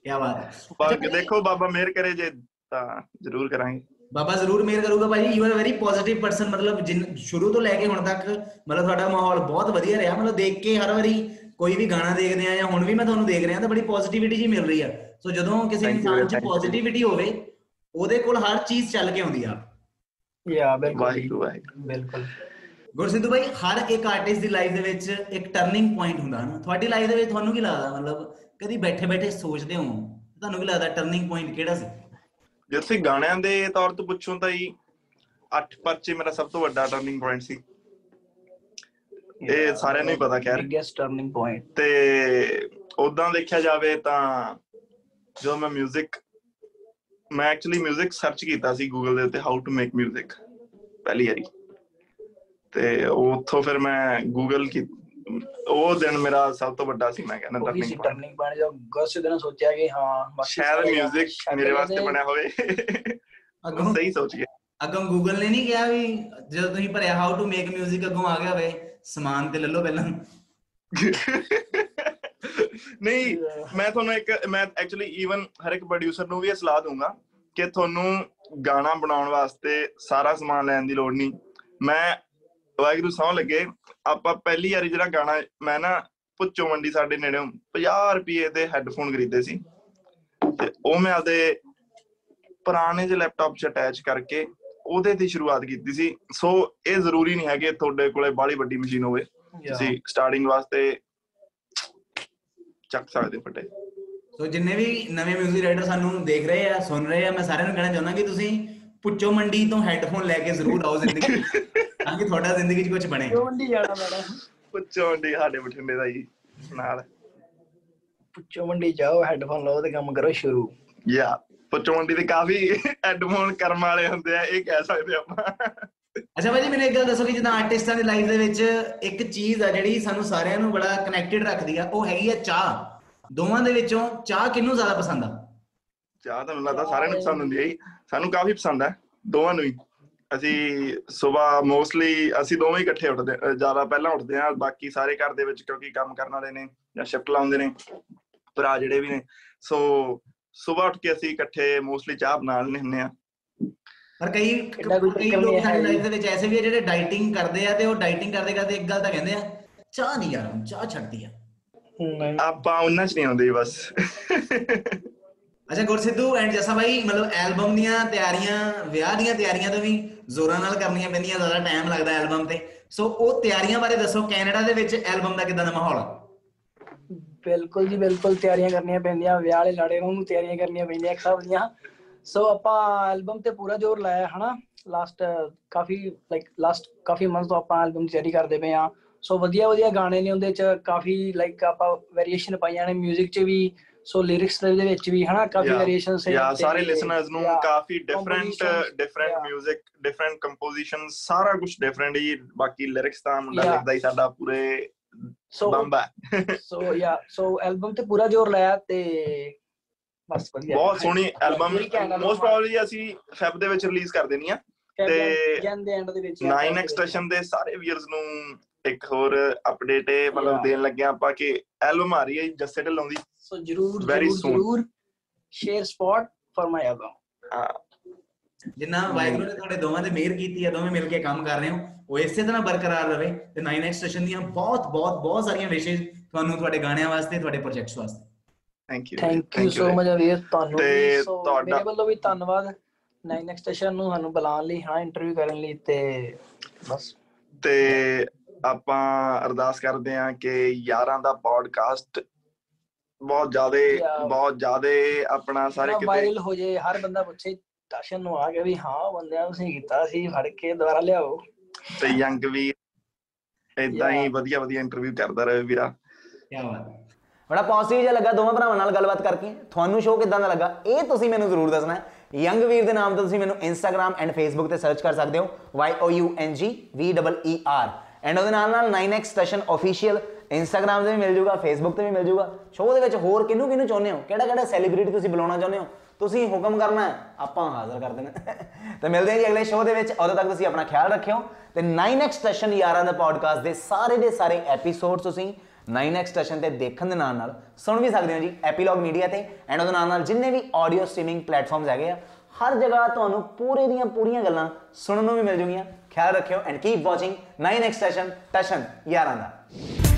ਕਿਆ ਬਾਤ ਹੈ। ਬਾਕੀ ਦੇਖੋ ਬਾਬਾ ਮਿਹਰ ਕਰੇ ਜੇ ਤਾਂ ਜ਼ਰੂਰ ਕਰਾਂਗੇ। ਬਾਬਾ ਜ਼ਰੂਰ ਮੇਰ ਕਰੂਗਾ ਭਾਈ you are very positive person ਮਤਲਬ ਜਿਨ ਸ਼ੁਰੂ ਤੋਂ ਲੈ ਕੇ ਹੁਣ ਤੱਕ ਮਤਲਬ ਤੁਹਾਡਾ ਮਾਹੌਲ ਬਹੁਤ ਵਧੀਆ ਰਿਹਾ। ਮਤਲਬ ਦੇਖ ਕੇ ਹਰ ਵਾਰੀ ਕੋਈ ਵੀ ਗਾਣਾ ਦੇਖਦੇ ਆ ਜਾਂ ਹੁਣ ਵੀ ਮੈਂ ਤੁਹਾਨੂੰ ਦੇਖ ਰਿਹਾ ਤਾਂ ਬੜੀ ਪੋਜ਼ਿਟਿਵਿਟੀ ਜੀ ਮਿਲ ਰਹੀ ਆ। ਸੋ ਜਦੋਂ ਕਿਸੇ ਇਨਸਾਨ 'ਚ. ਪੋਜ਼ਿਟਿਵਿਟੀ ਹੋਵੇ ਉਹਦੇ ਕੋਲ ਹਰ ਚੀਜ਼ ਚੱਲ ਕੇ ਆਉਂਦੀ ਆ ਯਾ ਬਿਲਕੁਲ। ਜੀ, ਵਾਹਿਗੁਰੂ ਵਾਹਿਗੁਰੂ ਬਿਲਕੁਲ। ਗੁਰਸਿੱਧੂ ਭਾਈ ਹਰ ਇੱਕ ਆਰਟਿਸਟ ਦੀ ਲਾਈਫ ਦੇ ਵਿੱਚ ਇੱਕ ਟਰਨਿੰਗ ਪੁਆਇੰਟ ਹੁੰਦਾ ਨਾ ਤੁਹਾਡੀ ਲਾਈਫ ਦੇ ਵਿੱਚ ਤੁਹਾਨੂੰ ਕੀ ਲੱਗਦਾ? ਮਤਲਬ ਕਦੀ ਬੈਠੇ ਬੈਠੇ ਸੋਚਦੇ ਹੋ? ਤੁਹਾਨੂੰ ਕੀ ਲੱਗਦਾ ਟਰਨਿੰਗ ਪੁਆਇੰਟ ਕਿਹੜਾ ਸੀ? ਜੇ ਤੁਸੀਂ ਗਾਣਿਆਂ ਦੇ ਤੌਰ ਤੇ ਪੁੱਛੋ ਤਾਂ ਹੀ ਅੱਠ ਪਰਚੇ ਮੇਰਾ ਸਭ ਤੋਂ ਵੱਡਾ ਟਰਨਿੰਗ ਪੁਆਇੰਟ ਸੀ। ਇਹ ਸਾਰਿਆਂ ਨੂੰ ਹੀ ਪਤਾ ਖੈਰ ਬਿਗੇਸਟ ਟਰਨਿੰਗ ਪੁਆਇੰਟ ਤੇ ਉਦਾਂ ਦੇਖਿਆ ਜਾਵੇ ਤਾਂ ਜਦੋਂ ਮੈਂ 뮤직 ਮੈਂ ਐਕਚੁਅਲੀ 뮤직 ਸਰਚ ਕੀਤਾ ਸੀ ਗੂਗਲ ਦੇ ਉੱਤੇ ਹਾਊ ਟੂ ਮੇਕ 뮤직 ਪਹਿਲੀ ਵਾਰੀ ਤੇ ਉੱਥੋਂ ਫਿਰ ਮੈਂ ਗੂਗਲ ਕੀ ਉਹ ਦਿਨ ਮੇਰਾ ਸਭ ਤੋਂ ਵੱਡਾ ਸੀ ਮੈਂ ਕਹਿੰਦਾ ਉਹ ਵੀ ਟਰਨਿੰਗ ਸੀ ਪੁਆਇੰਟ ਟਰਨਿੰਗ ਪੁਆਇੰਟ ਜੋ ਗਸ ਦਿਨ ਸੋਚਿਆ ਕਿ ਹਾਂ ਬਾਕੀ ਸ਼ਾਇਦ ਸਾਰੇ 뮤직 ਸ਼ਾਇਦ ਮੇਰੇ ਵਾਸਤੇ ਇਹਦੇ- ਬਣਿਆ ਹੋਵੇ ਅੱਗੋਂ ਸਹੀ ਸੋਚ ਗਿਆ ਅੱਗੋਂ ਗੂਗਲ ਨੇ ਨਹੀਂ ਕਿਹਾ ਵੀ ਜਦੋਂ ਤੁਸੀਂ ਭਰਿਆ ਹਾਊ ਟੂ ਮੇਕ 뮤직 ਅੱਗੋਂ ਆ ਗਿਆ ਹੋਵੇ ਸਮਾਨ ਤੇ ਲੈ ਲਓ ਪਹਿਲਾਂ। ਨਹੀਂ, ਮੈਂ ਤੁਹਾਨੂੰ ਇੱਕ, ਮੈਂ ਐਕਚੁਅਲੀ ਈਵਨ ਹਰ ਇੱਕ ਪ੍ਰੋਡਿਊਸਰ ਨੂੰ ਵੀ ਇਹ ਸਲਾਹ ਦੂੰਗਾ ਕਿ ਤੁਹਾਨੂੰ ਗਾਣਾ ਬਣਾਉਣ ਵਾਸਤੇ ਸਾਰਾ ਸਮਾਨ ਲੈਣ ਦੀ ਲੋੜ ਨਹੀਂ। ਮੈਂ ਵਾਹਿਗੁਰੂ ਸੌ ਲੱਗੇ, ਆਪਾਂ ਪਹਿਲੀ ਵਾਰੀ ਜਿਹੜਾ ਗਾਣਾ, ਮੈਂ ਨਾ ਪੁੱਚੋ ਮੰਡੀ ਸਾਡੇ ਨੇੜੇ 50 ਰੁਪਏ ਦੇ ਹੈੱਡਫੋਨ ਖਰੀਦੇ ਸੀ। ਤੇ ਉਹ ਮੈਂ ਆਪਦੇ ਪੁਰਾਣੇ ਜਿਹੇ ਲੈਪਟਾਪ 'ਚ ਅਟੈਚ ਕਰਕੇ ਉਹਦੇ ਤੇ ਸ਼ੁਰੂਆਤ ਕੀਤੀ ਸੀ। ਸੋ ਇਹ ਜ਼ਰੂਰੀ ਨਹੀਂ ਹੈ ਕਿ ਤੁਹਾਡੇ ਕੋਲੇ ਬਾਹਲੀ ਵੱਡੀ ਮਸ਼ੀਨ ਹੋਵੇ। ਤੁਸੀਂ ਸਟਾਰਟਿੰਗ ਵਾਸਤੇ ਚੱਕ ਸਕਦੇ ਹੋ ਫਟੇ। ਸੋ ਜਿੰਨੇ ਵੀ ਨਵੇਂ 뮤직 ਰਾਈਟਰ ਸਾਨੂੰ ਦੇਖ ਰਹੇ ਆ ਸੁਣ ਰਹੇ ਆ ਮੈਂ ਸਾਰਿਆਂ ਨੂੰ ਕਹਿਣਾ ਚਾਹੁੰਦਾ ਕਿ ਤੁਸੀਂ ਪੁੱਚੋ ਮੰਡੀ ਤੋਂ ਹੈੱਡਫੋਨ ਲੈ ਕੇ ਜ਼ਰੂਰ ਆਓ ਜ਼ਿੰਦਗੀ ਤਾਂ ਕਿ ਤੁਹਾਡਾ ਜ਼ਿੰਦਗੀ 'ਚ ਕੁਝ ਬਣੇ। ਕਿਉਂ ਮੰਡੀ ਜਾਣਾ ਮੈਡਮ। ਪੁੱਛੋ ਮੰਡੀ ਸਾਡੇ ਬਠਿੰਡੇ ਦਾ ਜੀ ਨਾਲ। ਪੁੱਛੋ ਮੰਡੀ ਜਾਓ ਹੈੱਡਫੋਨ ਲਓ ਤੇ ਕੰਮ ਕਰੋ ਸ਼ੁਰੂ। ਯਾ ਪੁੱਛੋ ਮੰਡੀ ਦੇ ਕਾਫੀ ਹੈੱਡਫੋਨ ਕਰਮ ਵਾਲੇ ਹੁੰਦੇ ਆ ਇਹ ਕਹਿ ਸਕਦੇ ਆਪਾਂ। ਅੱਛਾ ਭਾਜੀ ਮੈਨੂੰ ਇੱਕ ਗੱਲ ਦੱਸੋ ਕਿ ਜਿੱਦਾਂ ਆਰਟਿਸਟਾਂ ਦੀ ਲਾਈਫ ਦੇ ਵਿੱਚ ਇੱਕ ਚੀਜ਼ ਆ ਜਿਹੜੀ ਸਾਨੂੰ ਸਾਰਿਆਂ ਨੂੰ ਬੜਾ ਕਨੈਕਟਡ ਰੱਖਦੀ ਆ ਉਹ ਹੈਗੀ ਆ ਚਾਹ। ਦੋਵਾਂ ਦੇ ਵਿੱਚੋਂ ਚਾਹ ਕਿਹਨੂੰ ਜ਼ਿਆਦਾ ਪਸੰਦ ਆ? ਚਾਹ ਤਾਂ ਮੈਨੂੰ ਲੱਗਦਾ ਸਾਰਿਆਂ ਨੂੰ ਪਸੰਦ ਹੁੰਦੀ ਹੈ। ਸਾਨੂੰ ਕਾਫੀ ਪਸੰਦ ਹੈ ਦੋਵਾਂ ਨੂੰ ਹੀ। ਅਸੀਂ ਸਵੇਰ ਮੋਸਟਲੀ ਅਸੀਂ ਦੋਵੇਂ ਇਕੱਠੇ ਉੱਠਦੇ ਜ਼ਿਆਦਾ ਪਹਿਲਾਂ ਉੱਠਦੇ ਆ ਬਾਕੀ ਸਾਰੇ ਘਰ ਦੇ ਵਿੱਚ ਕਿਉਂਕਿ ਕੰਮ ਕਰਨ ਵਾਲੇ ਨੇ ਜਾਂ ਸ਼ਿਫਟ ਲਾਉਂਦੇ ਨੇ ਭਰਾ ਜਿਹੜੇ ਵੀ ਨੇ। ਸੋ ਸਵੇਰ ਉੱਠ ਕੇ ਅਸੀਂ ਇਕੱਠੇ ਮੋਸਟਲੀ ਚਾਹ ਬਣਾ ਲੈਂਦੇ ਹੁੰਦੇ ਆ ਪਰ ਕਈ ਕੋਈ ਲੋਕ ਸਾਡੀ। ਲਾਈਫ ਦੇ ਵਿੱਚ ਐਸੇ ਵੀ ਆ ਜਿਹੜੇ ਡਾਈਟਿੰਗ ਕਰਦੇ ਆ ਤੇ ਉਹ ਡਾਈਟਿੰਗ ਕਰਦੇ ਕਰਦੇ ਇੱਕ ਗੱਲ ਤਾਂ ਕਹਿੰਦੇ ਆ ਚਾਹ ਨਹੀਂ ਯਾਰ ਹੁਣ ਚਾਹ ਛੱਡਦੀ ਆ। ਨਹੀਂ। ਆਪਾਂ ਉਹਨਾਂ ਚ ਨਹੀਂ ਆਉਂਦੇ ਬਸ। ਅੱਛਾ ਗੁਰਸਿੱਧੂ ਐਂਡ ਜਸਾ ਭਾਈ ਮਤਲਬ ਐਲਬਮ ਦੀਆਂ ਤਿਆਰੀਆਂ ਵਿਆਹ ਦੀਆਂ ਤਿਆਰੀਆਂ ਤੋਂ ਵੀ ਜ਼ੋਰਾਂ ਨਾਲ ਕਰਨੀਆਂ ਪੈਂਦੀਆਂ ਜ਼ਿਆਦਾ ਟਾਈਮ ਲੱਗਦਾ ਐਲਬਮ ਤੇ। ਸੋ ਉਹ ਤਿਆਰੀਆਂ ਬਾਰੇ ਦੱਸੋ ਕੈਨੇਡਾ ਦੇ ਵਿੱਚ ਐਲਬਮ ਦਾ ਕਿਦਾਂ ਦਾ ਮਾਹੌਲ ਆ? ਬਿਲਕੁਲ ਜੀ ਬਿਲਕੁਲ ਤਿਆਰੀਆਂ ਕਰਨੀਆਂ ਪੈਂਦੀਆਂ ਵਿਆਹ ਵਾਲੇ ਲਾੜੇ ਨੂੰ ਤਿਆਰੀਆਂ ਕਰਨੀਆਂ ਪੈਂਦੀਆਂ ਇੱਕ ਸਭ ਦੀਆਂ ਸੋ ਆਪਾਂ ਐਲਬਮ ਤੇ ਪੂਰਾ ਜ਼ੋਰ ਲਾਇਆ ਹਨਾ ਲਾਸਟ ਕਾਫੀ ਲਾਈਕ ਲਾਸਟ ਕਾਫੀ ਮੰਥ ਤੋਂ ਆਪਾਂ ਐਲਬਮ ਦੀ ਤਿਆਰੀ ਕਰਦੇ ਪਏ ਆ ਸੋ ਵਧੀਆ ਵਧੀਆ ਗਾਣੇ ਨੇ ਉਹਦੇ ਚ ਕਾਫੀ ਲਾਈਕ ਆਪਾਂ ਵੇਰੀਏਸ਼ਨ ਪਾਈਆਂ ਨੇ 뮤직 ਚ ਵੀ ਸੋ ਲਿਰਿਕਸ ਦੇ ਵਿੱਚ ਵੀ ਹਨਾ ਕਾਫੀ Yeah. ਵੇਰੀਏਸ਼ਨ ਸੇ ਯਾ ਸਾਰੇ ਲਿਸਨਰਸ ਨੂੰ yeah, ਕਾਫੀ different compositions, different yeah. 뮤직 different composition ਸਾਰਾ ਕੁਝ ਡਿਫਰੈਂਟ ਹੀ ਬਾਕੀ ਲਿਰਿਕਸ ਤਾਂ ਮੁੰਡਾ Yeah. ਲਿਖਦਾ ਹੀ ਸਾਡਾ ਪੂਰੇ ਸੋ ਬੰਬਾ ਸੋ ਯਾ ਸੋ ਐਲਬਮ ਤੇ ਪੂਰਾ ਜ਼ੋਰ ਲਾਇਆ ਤੇ ਬਸ ਵਧੀਆ ਬਹੁਤ ਸੋਹਣੀ ਐਲਬਮ ਮੋਸਟ। ਪ੍ਰੋਬਬਲੀ ਅਸੀਂ ਫੈਬ ਦੇ ਵਿੱਚ ਰਿਲੀਜ਼ ਕਰ ਦੇਣੀ ਆ। ਤੇ ਜਨ ਦੇ ਐਂਡ ਦੇ ਵਿੱਚ। 9 ਐਕਸਟ੍ਰੈਸ਼ਨ ਦੇ ਸਾਰੇ ਵੀਅਰਸ ਨੂੰ ਇੱਕ ਹੋਰ ਅਪਡੇਟ ਇਹ ਮਤਲਬ. ਦੇਣ ਲੱਗੇ ਆਪਾਂ ਕਿ ਐਲਬਮ ਆ ਰਹੀ ਹੈ ਜੱਸੇ ਢਿੱਲੋਂ ਦੀ। ਸੋ ਜਰੂਰ ਜਰੂਰ share spot for my album ਹਾਂ। ਜਿੰਨਾ ਵਾਹਿਗੁਰੂ ਨੇ ਤੁਹਾਡੇ ਦੋਵਾਂ ਤੇ ਮਿਹਰ ਕੀਤੀ ਹੈ ਦੋਵੇਂ ਮਿਲ ਕੇ ਕੰਮ ਕਰ ਰਹੇ ਹੋ ਉਹ ਇਸੇ ਤਰ੍ਹਾਂ ਬਰਕਰਾਰ ਰਵੇ ਤੇ 9x ਸਟੇਸ਼ਨ ਦੀਆਂ ਬਹੁਤ ਬਹੁਤ ਬਹੁਤ ਸਾਰੀਆਂ ਵਿਸ਼ੇਸ਼ ਤੁਹਾਨੂੰ ਤੁਹਾਡੇ ਗਾਣਿਆਂ ਵਾਸਤੇ ਤੁਹਾਡੇ ਪ੍ਰੋਜੈਕਟਸ ਵਾਸਤੇ। Thank you thank you so much Aveer ਤੁਹਾਨੂੰ ਵੀ ਸੋ ਤੁਹਾਡਾ- ਮੇਰੇ ਵੱਲੋਂ ਵੀ ਧੰਨਵਾਦ। 9 ਸਟੇਸ਼ਨ ਨੂੰ ਸਾਨੂੰ ਬੁਲਾਉਣ ਲਈ ਹਾਂ ਇੰਟਰਵਿਊ ਕਰਨ ਲਈ ਤੇ ਬਸ। ਤੇ ਆਪਾਂ ਅਰਦਾਸ ਕਰਦੇ ਹਾਂ ਕਿ ਯਾਰਾਂ ਦਾ ਪੋਡਕਾਸਟ ਬਹੁਤ ਜ਼ਿਆਦੇ. ਬਹੁਤ ਜ਼ਿਆਦੇ ਆਪਣਾ ਸਾਰੇ ਕਿਤੇ ਵਾਇਰਲ ਹੋ ਜੇ ਹਰ ਬੰਦਾ ਪੁੱਛੇ ਦਰਸ਼ਨ ਨੂੰ ਆ ਕੇ ਵੀ ਹਾਂ ਉਹ ਬੰਦਿਆਂ ਤੁਸੀਂ ਕੀਤਾ ਸੀ ਫੜ ਕੇ ਦੁਬਾਰਾ ਲਿਆਓ। ਤੇ ਯੰਗ ਵੀ ਇਦਾਂ ਹੀ. ਵਧੀਆ ਵਧੀਆ ਇੰਟਰਵਿਊ ਕਰਦਾ ਰਹੇ ਵੀਰਾ। ਕੀ ਬਾਤ ਬੜਾ ਪੋਜ਼ਿਟਿਵ ਜਿਹਾ ਲੱਗਾ ਦੋਵਾਂ ਭਰਾਵਾਂ ਨਾਲ ਗੱਲਬਾਤ ਕਰਕੇ। ਤੁਹਾਨੂੰ ਸ਼ੋਅ ਕਿਦਾਂ ਦਾ ਲੱਗਾ? ਇਹ ਤੁਸੀਂ ਮੈਨੂੰ ਜ਼ਰੂਰ ਦੱਸਣਾ ਹੈ। ਯੰਗ ਵੀਰ ਦੇ ਨਾਮ ਤੋਂ ਤੁਸੀਂ ਮੈਨੂੰ ਇੰਸਟਾਗ੍ਰam ਐਂਡ ਫੇਸਬੁੱਕ ਤੇ ਸਰਚ ਕਰ ਸਕਦੇ ਹੋ। Y O U N G V E E R and ਉਹਦੇ ਨਾਲ ਨਾਲ 9x ਸਟੇਸ਼ਨ ਅਫੀਸ਼ੀਅਲ ਇੰਸਟਾਗ੍ਰam ਤੇ ਵੀ ਮਿਲ ਜਾਊਗਾ ਫੇਸਬੁੱਕ ਤੇ ਵੀ ਮਿਲ ਜਾਊਗਾ ਸ਼ੋਅ ਦੇ ਵਿੱਚ ਹੋਰ ਕਿਹਨੂੰ ਕਿਹਨੂੰ ਚਾਹੁੰਦੇ ਹੋ? ਕਿਹੜਾ ਕਿਹੜਾ ਸੈਲੀਬ੍ਰਿਟੀ ਤੁਸੀਂ ਬੁਲਾਉਣਾ ਚਾਹੁੰਦੇ ਹੋ? ਤੁਸੀਂ ਹੁਕਮ ਕਰਨਾ ਹੈ, ਆਪਾਂ ਹਾਜ਼ਰ ਕਰ ਦੇਣਾ। ਤੇ ਮਿਲਦੇ ਹਾਂ ਜੀ ਅਗਲੇ ਸ਼ੋਅ ਦੇ ਵਿੱਚ। ਉਦੋਂ ਤੱਕ ਤੁਸੀਂ ਆਪਣਾ ਖਿਆਲ ਰੱਖਿਓ। ਤੇ 9x ਸਟੇਸ਼ਨ ਯਾਰਾਂ ਦਾ ਪੋਡਕਾਸਟ ਦੇ ਸਾਰੇ ਦੇ ਸਾਰੇ ਐਪੀਸੋਡ ਤੁਸੀਂ 9x ਸਟੇਸ਼ਨ ਤੇ ਦੇਖਣ ਦੇ ਨਾਲ ਨਾਲ ਸੁਣ ਵੀ ਸਕਦੇ ਹੋ ਜੀ ਐਪੀਲੌਗ ਮੀਡੀਆ ਤੇ। ਐਂਡ ਉਹਦੇ ਨਾਲ ਨਾਲ ਜਿੰਨੇ ਵੀ ਆਡੀਓ ਸਟ੍ਰੀਮਿੰਗ ਪਲੇਟਫਾਰਮਸ ਹੈਗੇ ਆ, ਹਰ ਜਗ੍ਹਾ ਤੁਹਾਨੂੰ ਪੂਰੇ ਦੀਆਂ ਪੂਰੀਆਂ ਗੱਲਾਂ ਸੁਣਨ ਨੂੰ ਵੀ ਮਿਲ ਜੂਗੀਆਂ। ਖਿਆਲ ਰੱਖਿਓ and keep watching 9x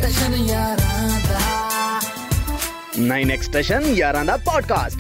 station Tashan ਯਾਰਾਂ ਦਾ 9x ਸਟੇਸ਼ਨ ਯਾਰਾਂ ਦਾ ਪੋਡਕਾਸਟ